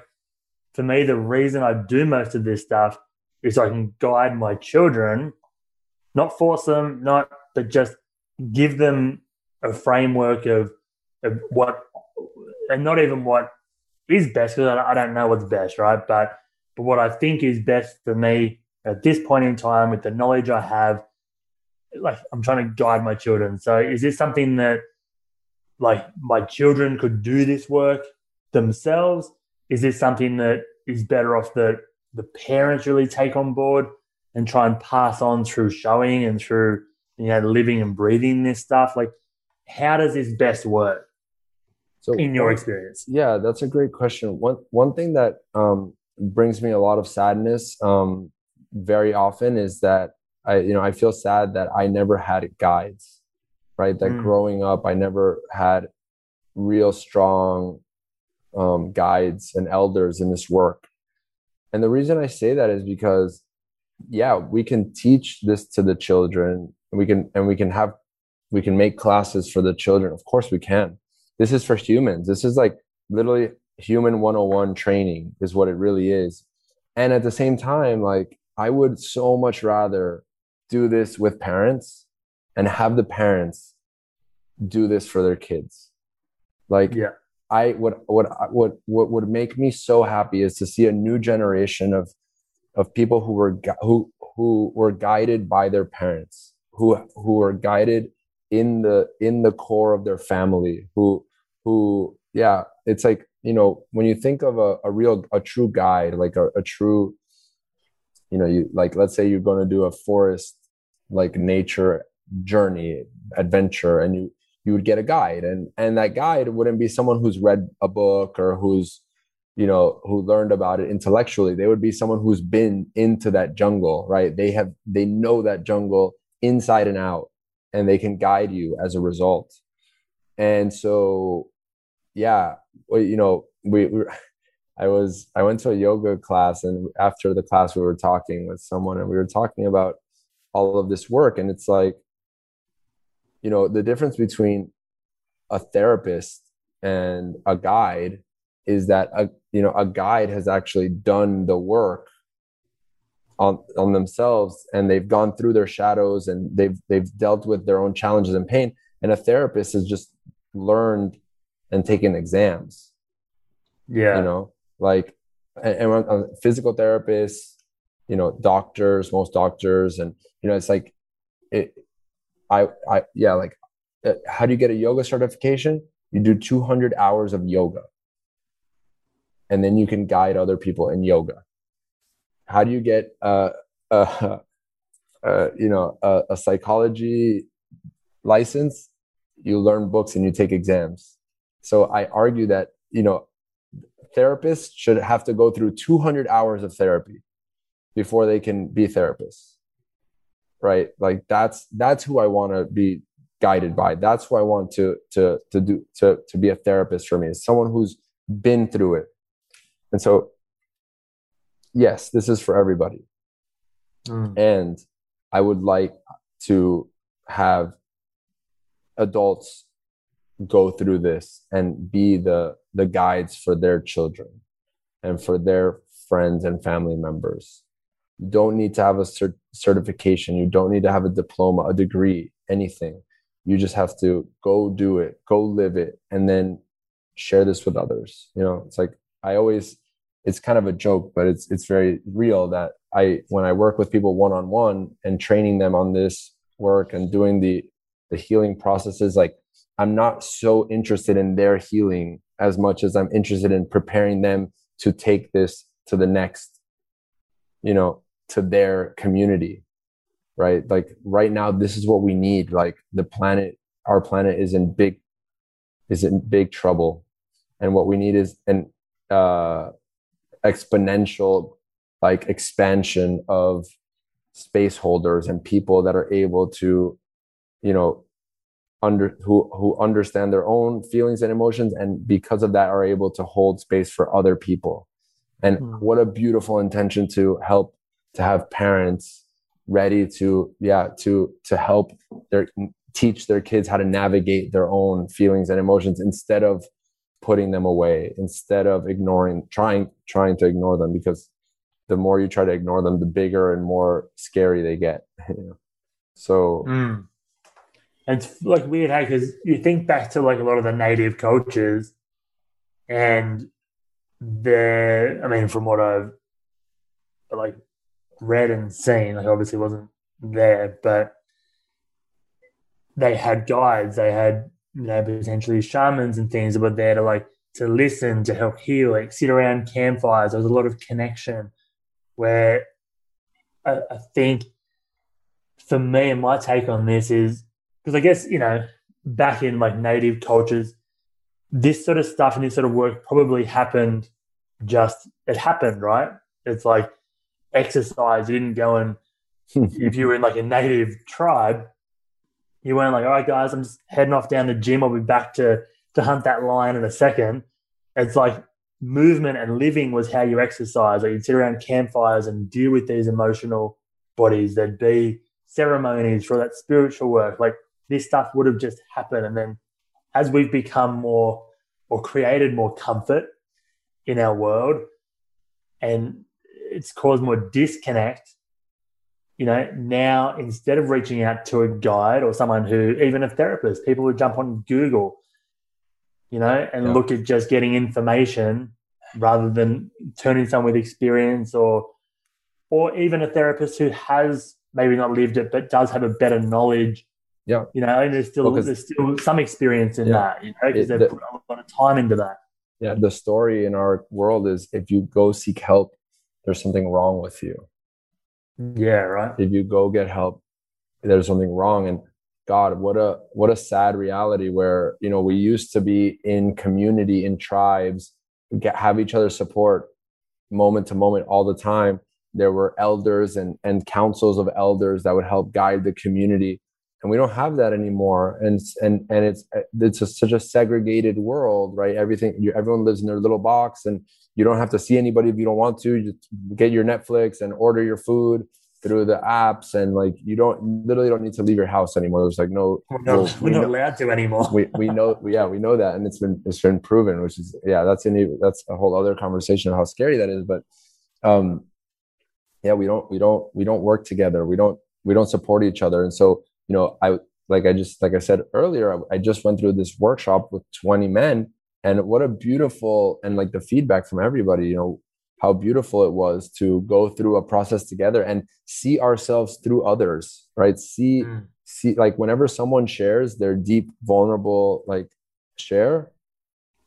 Speaker 3: For me, the reason I do most of this stuff is so I can guide my children, not force them, not but just give them a framework of, of what and not even what is best because I, I don't know what's best, right? But but what I think is best for me at this point in time with the knowledge I have, like I'm trying to guide my children. So is this something that like my children could do this work themselves? Is this something that is better off that the parents really take on board and try and pass on through showing and through you know living and breathing this stuff? Like, how does this best work? So, in your experience,
Speaker 4: yeah, that's a great question. One one thing that um, brings me a lot of sadness um, very often is that I you know I feel sad that I never had guides, right? That mm. growing up I never had real strong um, guides and elders in this work. And the reason I say that is because, yeah, we can teach this to the children. We can and we can have we can make classes for the children. Of course, we can. This is for humans. This is like literally human 101 training is what it really is. And at the same time, like I would so much rather do this with parents and have the parents do this for their kids. Like
Speaker 3: yeah
Speaker 4: I what what what what would make me so happy is to see a new generation of of people who were who who were guided by their parents, who who were guided in the in the core of their family, who who yeah, it's like you know when you think of a, a real a true guide, like a, a true you know you like let's say you're going to do a forest like nature journey adventure and you you would get a guide. And and that guide wouldn't be someone who's read a book or who's you know who learned about it intellectually. They would be someone who's been into that jungle right? They have they know that jungle inside and out and they can guide you as a result. And so yeah well, you know we, we I was I went to a yoga class and after the class we were talking with someone and we were talking about all of this work and it's like you know the difference between a therapist and a guide is that a you know a guide has actually done the work on on themselves and they've gone through their shadows and they've they've dealt with their own challenges and pain and a therapist has just learned and taking exams
Speaker 3: yeah
Speaker 4: you know like and, and physical therapists you know doctors most doctors and you know it's like it I, I, yeah, like, uh, how do you get a yoga certification? You do 200 hours of yoga, and then you can guide other people in yoga. How do you get, uh, uh, uh you know, a, a psychology license? You learn books and you take exams. So I argue that you know, therapists should have to go through 200 hours of therapy before they can be therapists right? Like that's that's who i want to be guided by. That's who i want to to to do to to be a therapist for me is someone who's been through it. And so yes this is for everybody. Mm. and i would like to have adults go through this and be the the guides for their children and for their friends and family members you don't need to have a cert- certification. You don't need to have a diploma, a degree, anything. You just have to go do it, go live it, and then share this with others. You know, it's like I always, it's kind of a joke, but it's it's very real that I when I work with people one on one and training them on this work and doing the the healing processes, like I'm not so interested in their healing as much as I'm interested in preparing them to take this to the next, you know, to their community right? Like right now this is what we need. Like the planet our planet is in big is in big trouble. And what we need is an uh exponential like expansion of space holders and people that are able to you know under who who understand their own feelings and emotions and because of that are able to hold space for other people and mm. what a beautiful intention to help to have parents ready to yeah to to help their teach their kids how to navigate their own feelings and emotions instead of putting them away instead of ignoring trying trying to ignore them because the more you try to ignore them the bigger and more scary they get so
Speaker 3: mm. It's like weird how because you think back to like a lot of the native cultures and there, I mean, from what I've like read and seen, like obviously wasn't there, but they had guides, they had you know potentially shamans and things that were there to like to listen, to help heal, like sit around campfires. There was a lot of connection where I, I think for me and my take on this is because I guess, you know, back in like native cultures, this sort of stuff and this sort of work probably happened just, it happened, right? It's like exercise. You didn't go and, hmm. if you were in like a native tribe, you weren't like, all right, guys, I'm just heading off down the gym. I'll be back to to hunt that lion in a second. It's like movement and living was how you exercise. Like you'd sit around campfires and deal with these emotional bodies. There'd be ceremonies for that spiritual work. Like this stuff would have just happened. And then as we've become more or created more comfort in our world and it's caused more disconnect, you know, now instead of reaching out to a guide or someone who, even a therapist, people would jump on Google you know, and yeah. look at just getting information rather than turning someone with experience or or even a therapist who has maybe not lived it but does have a better knowledge.
Speaker 4: Yeah.
Speaker 3: You know, and there's still well, there's still some experience in yeah, that, you know, because they've the, put a lot of time into that.
Speaker 4: Yeah. The story in our world is if you go seek help, there's something wrong with you.
Speaker 3: Yeah, right.
Speaker 4: If you go get help, there's something wrong. And God, what a what a sad reality where you know we used to be in community in tribes, get, have each other support moment to moment all the time. There were elders and and councils of elders that would help guide the community, and we don't have that anymore. And and and it's it's a, such a segregated world, right? Everything you, everyone lives in their little box, and you don't have to see anybody if you don't want to. You get your Netflix and order your food through the apps and like you don't literally don't need to leave your house anymore. There's like no,
Speaker 3: we're not, well, we are not allowed to anymore.
Speaker 4: we we know yeah we know that and it's been it's been proven, which is yeah that's any that's a whole other conversation of how scary that is. But um yeah we don't we don't we don't work together. We don't we don't support each other. And so you know I like I just like I said earlier I, I just went through this workshop with 20 men and what a beautiful and like the feedback from everybody you know how beautiful it was to go through a process together and see ourselves through others right? See mm. see like whenever someone shares their deep vulnerable like share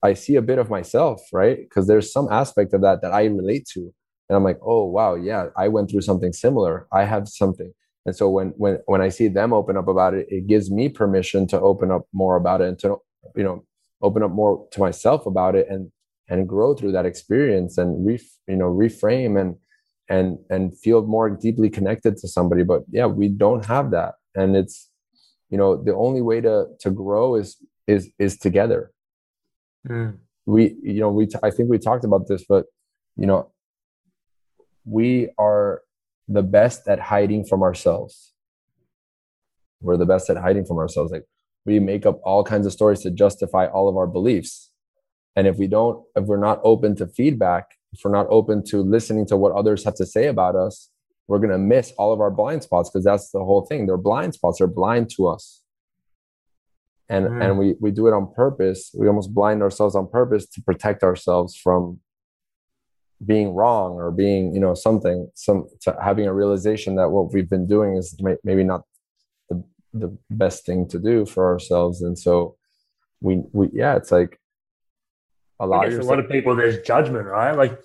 Speaker 4: i see a bit of myself right? Because there's some aspect of that that i relate to and i'm like oh wow yeah i went through something similar. I have something and so when when when i see them open up about it it gives me permission to open up more about it and to you know open up more to myself about it and and grow through that experience and re, you know reframe and and and feel more deeply connected to somebody. But yeah we don't have that. And it's you know the only way to to grow is is is together. Mm. we you know we t- I think we talked about this but you know we are the best at hiding from ourselves we're the best at hiding from ourselves like we make up all kinds of stories to justify all of our beliefs and if we don't, if we're not open to feedback, if we're not open to listening to what others have to say about us, we're going to miss all of our blind spots because that's the whole thing. They're blind spots. They're blind to us. And, mm. and we, we do it on purpose. We almost blind ourselves on purpose to protect ourselves from being wrong or being, you know, something, some having a realization that what we've been doing is may, maybe not the, the best thing to do for ourselves. And so we, we, yeah, it's like,
Speaker 3: allow yourself. a lot of people there's judgment, right? Like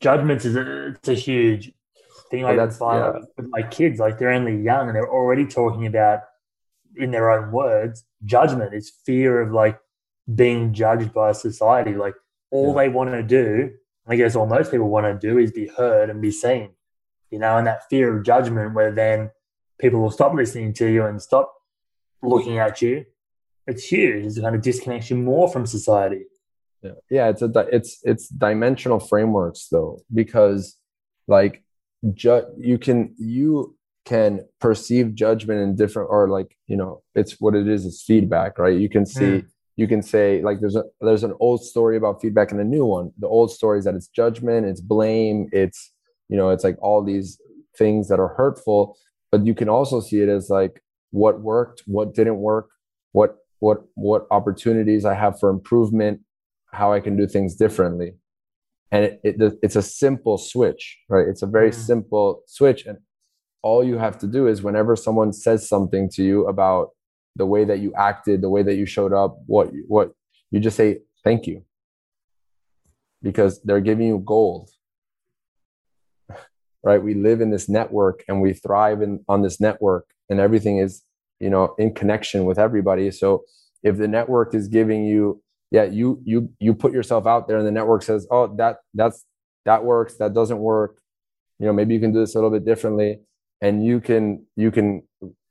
Speaker 3: judgments is a, it's a huge thing. Oh, I that's find yeah. with my kids, like they're only young and they're already talking about in their own words, judgment is fear of like being judged by society. Like all yeah. they want to do, I guess all most people want to do is be heard and be seen. You know, and that fear of judgment where then people will stop listening to you and stop looking at you. It's huge. It's kind of disconnects you more from society
Speaker 4: yeah yeah it's a it's it's dimensional frameworks though because like ju- you can you can perceive judgment in different or like you know it's what it is it's feedback right you can see mm. You can say like there's a there's an old story about feedback and a new one the old story is that it's judgment it's blame it's you know it's like all these things that are hurtful but you can also see it as like what worked what didn't work what what what opportunities i have for improvement how I can do things differently. and it, it, it's a simple switch right it's a very mm. simple switch and all you have to do is whenever someone says something to you about the way that you acted the way that you showed up what what you just say thank you. Because they're giving you gold. Right? We live in this network and we thrive in on this network and everything is you know in connection with everybody. So if the network is giving you yeah you you you put yourself out there and the network says oh that that's that works that doesn't work. You know maybe you can do this a little bit differently and you can you can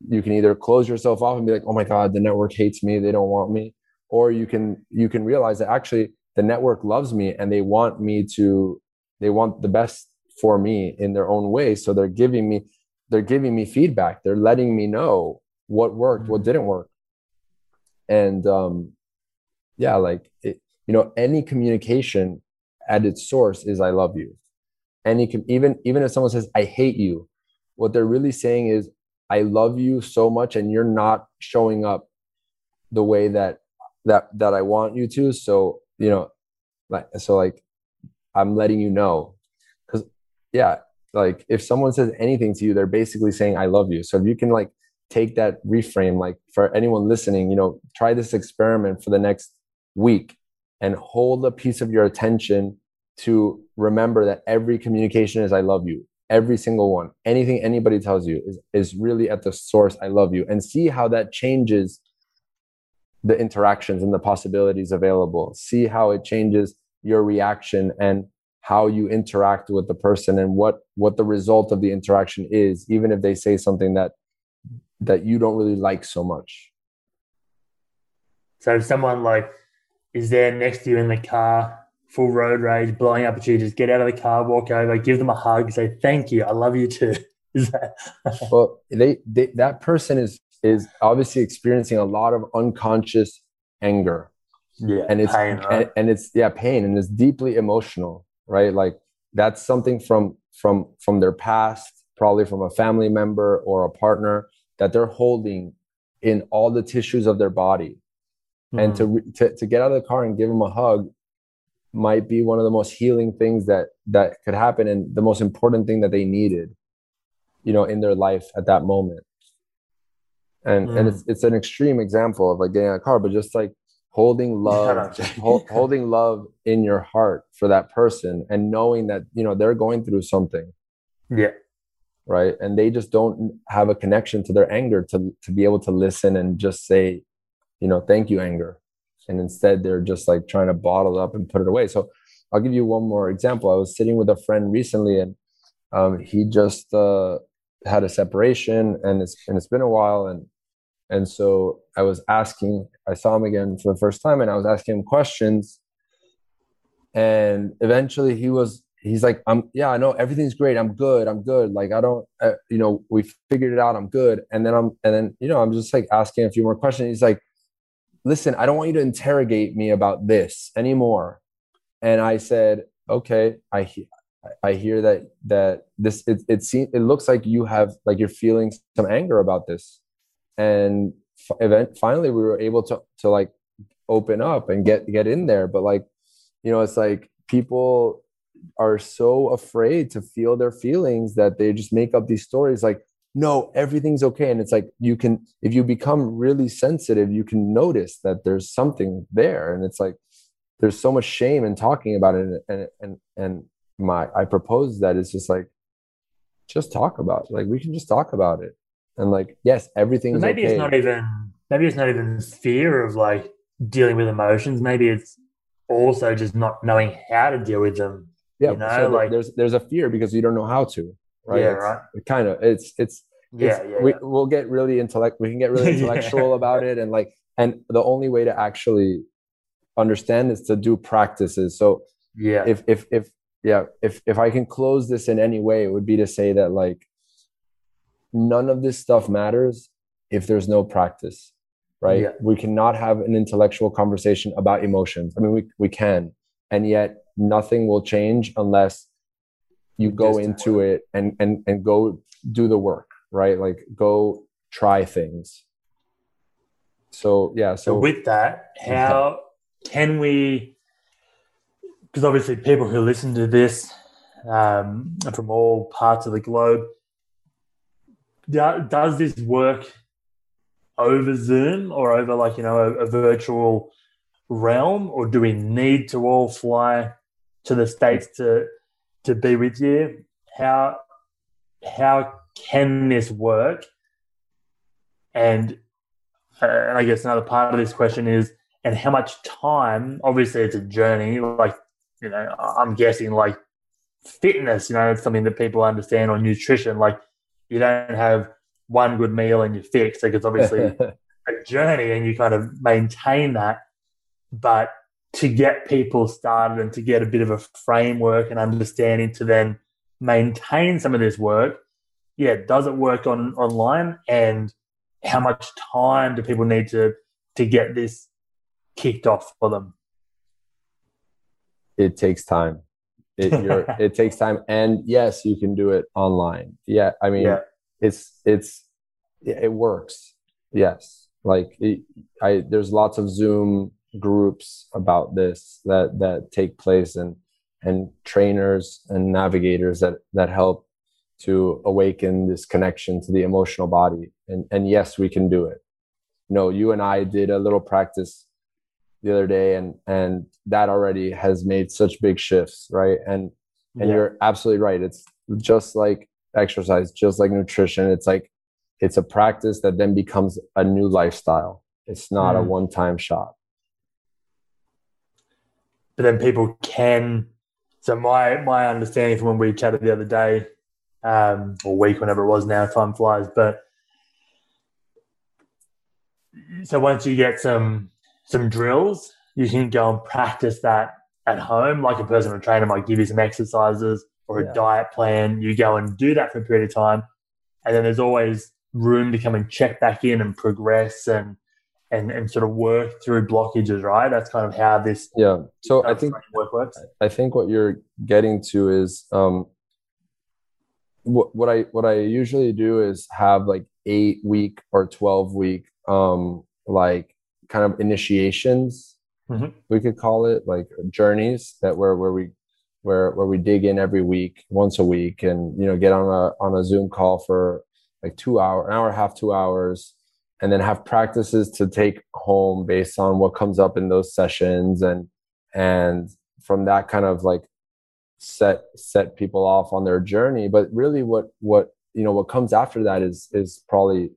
Speaker 4: you can either close yourself off and be like oh my god the network hates me. They don't want me. Or you can you can realize that actually the network loves me and they want me to they want the best for me in their own way. So they're giving me they're giving me feedback. They're letting me know what worked what mm-hmm. didn't work. And um yeah like it, you know any communication at its source is i love you. Any even even if someone says i hate you what they're really saying is i love you so much and you're not showing up the way that that that i want you to. So you know like so like i'm letting you know. Because yeah like if someone says anything to you they're basically saying i love you. So if you can like take that reframe like for anyone listening you know try this experiment for the next week and hold a piece of your attention to remember that every communication is i love you every single one. Anything anybody tells you is, is really at the source i love you and see how that changes the interactions and the possibilities available. See how it changes your reaction and how you interact with the person and what what the result of the interaction is even if they say something that that you don't really like so much.
Speaker 3: So if someone like is there next to you in the car full road rage blowing up at you just get out of the car walk over give them a hug say thank you i love you too is that
Speaker 4: well they, they that person is is obviously experiencing a lot of unconscious anger
Speaker 3: yeah
Speaker 4: and it's
Speaker 3: pain, right?
Speaker 4: and, and it's yeah pain and it's deeply emotional right like that's something from from from their past probably from a family member or a partner that they're holding in all the tissues of their body mm. and to, hmm. to to get out of the car and give them a hug might be one of the most healing things that that could happen and the most important thing that they needed you know in their life at that moment. And mm. and it's it's an extreme example of like getting a car but just like holding love hold, holding love in your heart for that person and knowing that you know they're going through something.
Speaker 3: Yeah.
Speaker 4: Right? And they just don't have a connection to their anger to to be able to listen and just say you know thank you anger and instead they're just like trying to bottle up and put it away so i'll give you one more example i was sitting with a friend recently and um, he just uh, had a separation and it's and it's been a while and and so I was asking, I saw him again for the first time and I was asking him questions. And eventually he was, he's like, I'm, yeah, I know everything's great. I'm good. I'm good. Like, I don't, uh, you know, we figured it out. I'm good. And then I'm, and then, you know, I'm just like asking a few more questions. He's like, listen, I don't want you to interrogate me about this anymore. And I said, okay, I, I hear that, that this, it, it seems, it looks like you have, like you're feeling some anger about this. And f- event finally we were able to to like open up and get get in there. But like you know it's like people are so afraid to feel their feelings that they just make up these stories. Like no everything's okay. And it's like you can if you become really sensitive you can notice that there's something there. And it's like there's so much shame in talking about it. And and and my i propose that it's just like just talk about it. like we can just talk about it. And like yes everything
Speaker 3: maybe
Speaker 4: okay.
Speaker 3: it's not even maybe it's not even fear of like dealing with emotions. Maybe it's also just not knowing how to deal with them
Speaker 4: yeah
Speaker 3: you know
Speaker 4: so
Speaker 3: like
Speaker 4: there's there's a fear because you don't know how to right
Speaker 3: yeah
Speaker 4: it's,
Speaker 3: right
Speaker 4: it kind of it's it's
Speaker 3: yeah,
Speaker 4: it's,
Speaker 3: yeah,
Speaker 4: we,
Speaker 3: yeah.
Speaker 4: we'll get really intellect we can get really intellectual yeah. about it and like and the only way to actually understand is to do practices so
Speaker 3: yeah
Speaker 4: if if if yeah if if i can close this in any way it would be to say that like none of this stuff matters if there's no practice right yeah. we cannot have an intellectual conversation about emotions i mean we, we can and yet nothing will change unless you go into it and and and go do the work right? Like go try things. So yeah so,
Speaker 3: so with that how can we because obviously people who listen to this um, from all parts of the globe, does this work over Zoom or over like you know a, a virtual realm, or do we need to all fly to the states to to be with you? How how can this work? And uh, and I guess another part of this question is, and how much time? Obviously, it's a journey. Like you know, I'm guessing like fitness. You know, it's something that people understand or nutrition. Like you don't have one good meal and you're fixed. Like it's obviously a journey, and you kind of maintain that. But to get people started and to get a bit of a framework and understanding to then maintain some of this work, yeah, does it work on online? And how much time do people need to to get this kicked off for them?
Speaker 4: It takes time. It it takes time, and yes, you can do it online. Yeah, I mean, yeah. it's it's it works. Yes, like it, I there's lots of Zoom groups about this that that take place and and trainers and navigators that that help to awaken this connection to the emotional body. And and yes we can do it. You know you and i did a little practice the other day and and that already has made such big shifts right? And and yeah. you're absolutely right. It's just like exercise just like nutrition. It's like it's a practice that then becomes a new lifestyle. It's not mm. a one time shot
Speaker 3: but then people can so my my understanding from when we chatted the other day um, or week, whenever it was now, time flies. But so once you get some some drills, you can go and practice that at home. Like a personal trainer might give you some exercises or a yeah. diet plan. You go and do that for a period of time, and then there's always room to come and check back in and progress and and and sort of work through blockages. Right? That's kind of how this
Speaker 4: yeah. So I think works. I think what you're getting to is um, what, what I what I usually do is have like eight week or twelve week um like kind of initiations mm-hmm. we could call it like journeys that where where we where where we dig in every week once a week and you know get on a on a zoom call for like two hour an hour and a half two hours and then have practices to take home based on what comes up in those sessions and and from that kind of like set set people off on their journey. But really what what you know what comes after that is is probably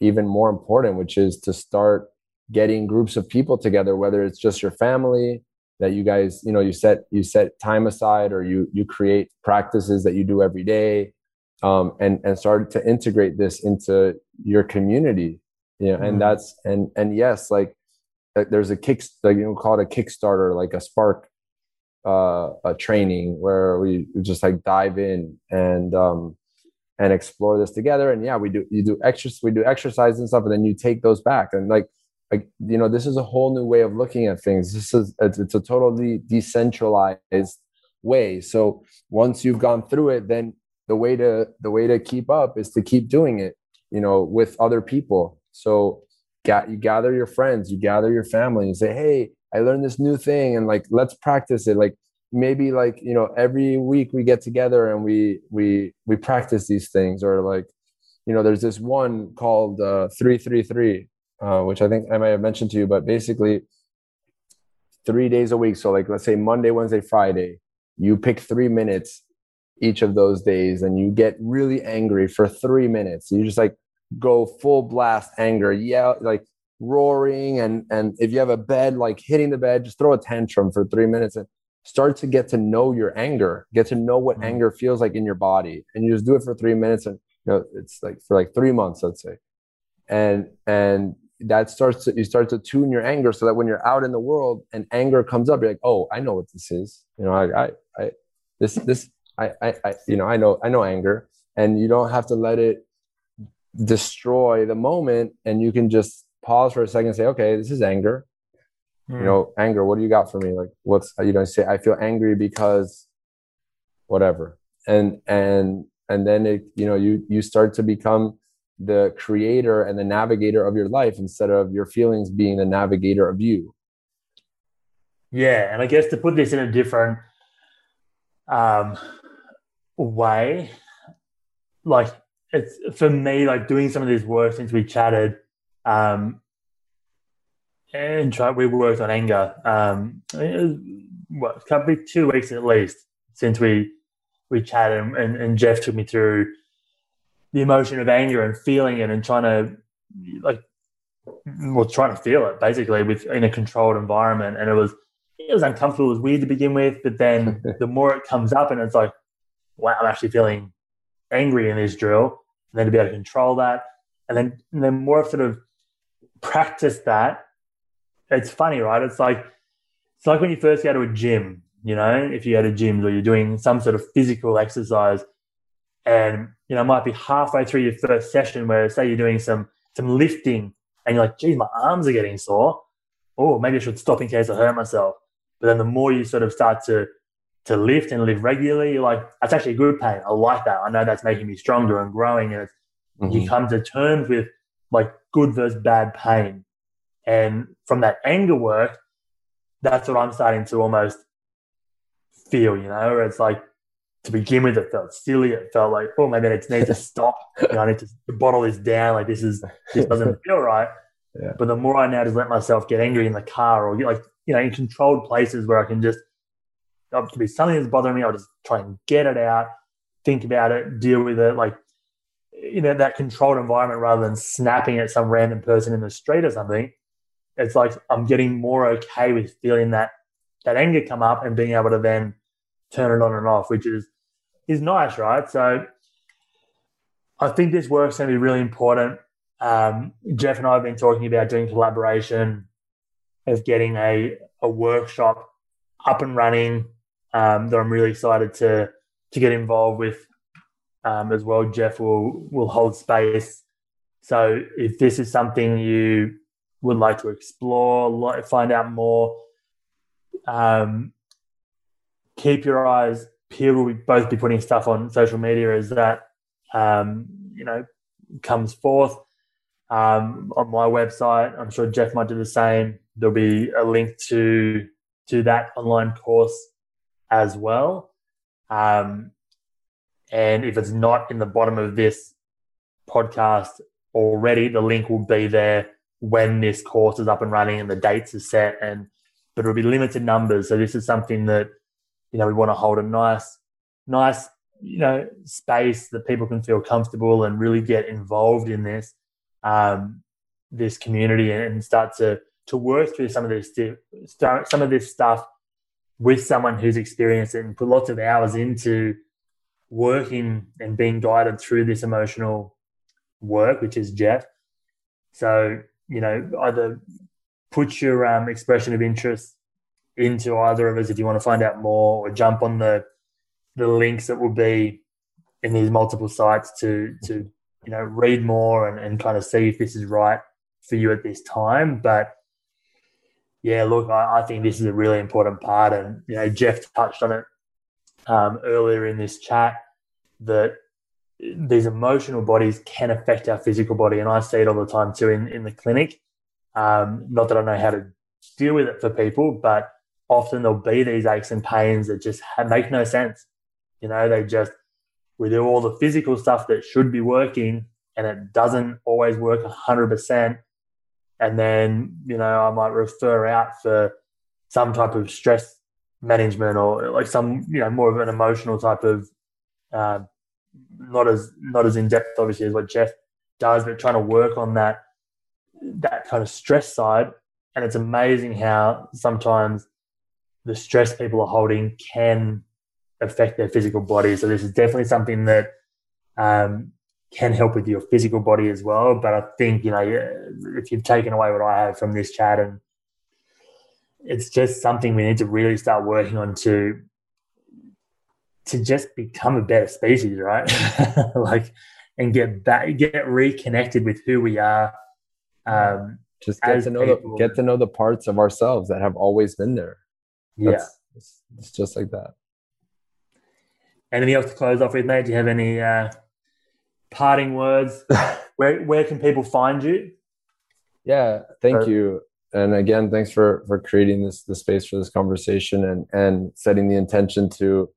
Speaker 4: even more important which is to start getting groups of people together whether it's just your family that you guys you know you set you set time aside or you you create practices that you do every day um, and and start to integrate this into your community you know mm-hmm. and that's and and yes like there's a kick like you know call it a kickstarter like a spark uh, a training where we just like dive in and um, and explore this together. And yeah, we do you do exercise, we do exercise and stuff, and then you take those back and like like you know this is a whole new way of looking at things. This is it's, it's a totally decentralized way. So once you've gone through it, then the way to the way to keep up is to keep doing it. You know, with other people. So you gather your friends, you gather your family, and say, hey I learned this new thing and like let's practice it. Like maybe like you know every week we get together and we we we practice these things or like you know there's this one called uh 333 uh, which I think I might have mentioned to you, but basically three days a week. So like let's say Monday, Wednesday, Friday, you pick three minutes each of those days and you get really angry for three minutes. You just like go full blast anger, yell like roaring and and if you have a bed like hitting the bed just throw a tantrum for three minutes and start to get to know your anger get to know what mm-hmm. anger feels like in your body. And you just do it for three minutes and you know it's like for like three months let's say. And and that starts to you start to tune your anger so that when you're out in the world and anger comes up you're like oh i know what this is. You know i i, I this this I, I i you know i know i know anger. And you don't have to let it destroy the moment and you can just pause for a second and say, okay, this is anger. Mm. You hmm. know, anger, what do you got for me? Like, what's, you know, say, I feel angry because whatever. And, and, and then it, you know, you, you start to become the creator and the navigator of your life instead of your feelings being the navigator of you.
Speaker 3: Yeah, and I guess to put this in a different um, way, like it's for me, like doing some of this work since we chatted, um, and try, we worked on anger. Um, it what be two weeks at least since we we chatted, and, and, and Jeff took me through the emotion of anger and feeling it and trying to like well trying to feel it basically with in a controlled environment and it was it was uncomfortable it was weird to begin with but then the more it comes up and it's like wow i'm actually feeling angry in this drill and then to be able to control that and then and then more sort of practice that it's funny right it's like it's like when you first go to a gym you know if you go to gyms or you're doing some sort of physical exercise and you know, might be halfway through your first session where say you're doing some some lifting and you're like, geez, my arms are getting sore. Oh, maybe I should stop in case I hurt myself. But then the more you sort of start to to lift and live regularly, like, that's actually good pain. I like that. I know that's making me stronger and growing. And mm-hmm. you come to terms with like good versus bad pain. And from that anger work, that's what I'm starting to almost feel, you know, where it's like to begin with, it felt silly. It felt like, oh, maybe I need to stop. You know, I need to bottle this down. Like this is this doesn't feel right. Yeah. But the more I now just let myself get angry in the car or get like you know in controlled places where I can just oh, to be something that's bothering me, I'll just try and get it out, think about it, deal with it, like you know that controlled environment rather than snapping at some random person in the street or something. It's like I'm getting more okay with feeling that that anger come up and being able to then turn it on and off, which is is nice, right? So I think this work's going to be really important. Um, Jeff and I have been talking about doing collaboration of getting a, a workshop up and running um, that I'm really excited to to get involved with um, as well. Jeff will will hold space. So if this is something you would like to explore, find out more, um, keep your eyes peeled. We'll both be putting stuff on social media as that um, you know comes forth um, on my website. I'm sure Jeff might do the same. There'll be a link to to that online course as well. Um, and if it's not in the bottom of this podcast already, the link will be there when this course is up and running and the dates are set. And but it'll be limited numbers. So this is something that you know, we want to hold a nice, nice, you know, space that people can feel comfortable and really get involved in this, um, this community and start to to work through some of this, some of this stuff with someone who's experienced it and put lots of hours into working and being guided through this emotional work, which is Jeff. So, you know, either put your um, expression of interest into either of us if you want to find out more or jump on the the links that will be in these multiple sites to to you know read more and, and kind of see if this is right for you at this time but yeah look I, I think this is a really important part and you know jeff touched on it um, earlier in this chat that these emotional bodies can affect our physical body and i see it all the time too in, in the clinic um, not that i know how to deal with it for people but often there'll be these aches and pains that just make no sense. You know, they just, we do all the physical stuff that should be working and it doesn't always work 100%. And then, you know, I might refer out for some type of stress management or like some, you know, more of an emotional type of, uh, not as not as in depth obviously as what Jeff does, but trying to work on that that kind of stress side. And it's amazing how sometimes the stress people are holding can affect their physical body. So this is definitely something that um, can help with your physical body as well. But I think you know if you've taken away what I have from this chat, and it's just something we need to really start working on to to just become a better species, right? like and get back, get reconnected with who we are. Um,
Speaker 4: just get to know people. the get to know the parts of ourselves that have always been there
Speaker 3: yeah,
Speaker 4: it's, it's, just like that.
Speaker 3: Anything else to close off with, mate? Do you have any uh, parting words? where where can people find you?
Speaker 4: Yeah, thank or, you. and again, thanks for for creating this the space for this conversation and and setting the intention to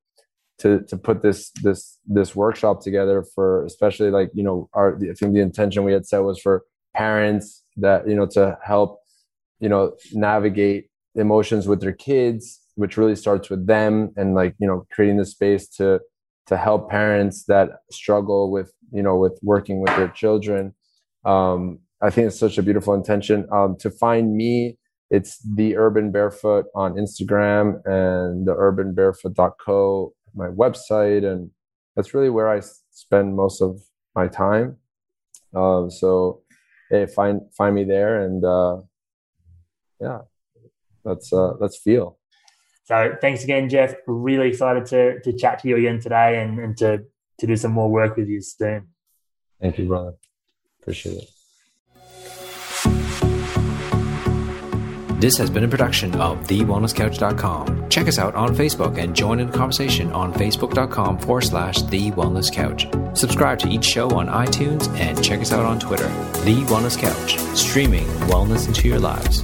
Speaker 4: to to put this this this workshop together for especially like you know our I think the intention we had set was for parents that you know to help you know navigate emotions with their kids which really starts with them and like you know creating the space to to help parents that struggle with you know with working with their children. Um i think it's such a beautiful intention. Um to find me it's the urban barefoot on instagram and the urbanbarefoot.co my website and that's really where i spend most of my time. Um so hey find find me there and uh yeah let's uh let's feel
Speaker 3: so thanks again, Jeff. Really excited to to chat to you again today and, and to to do some more work with you soon.
Speaker 4: Thank you, brother. Appreciate it.
Speaker 1: This has been a production of TheWellnessCouch.com. Check us out on Facebook and join in the conversation on Facebook.com forward slash The Wellness Couch. Subscribe to each show on iTunes and check us out on Twitter. The Wellness Couch, streaming wellness into your lives.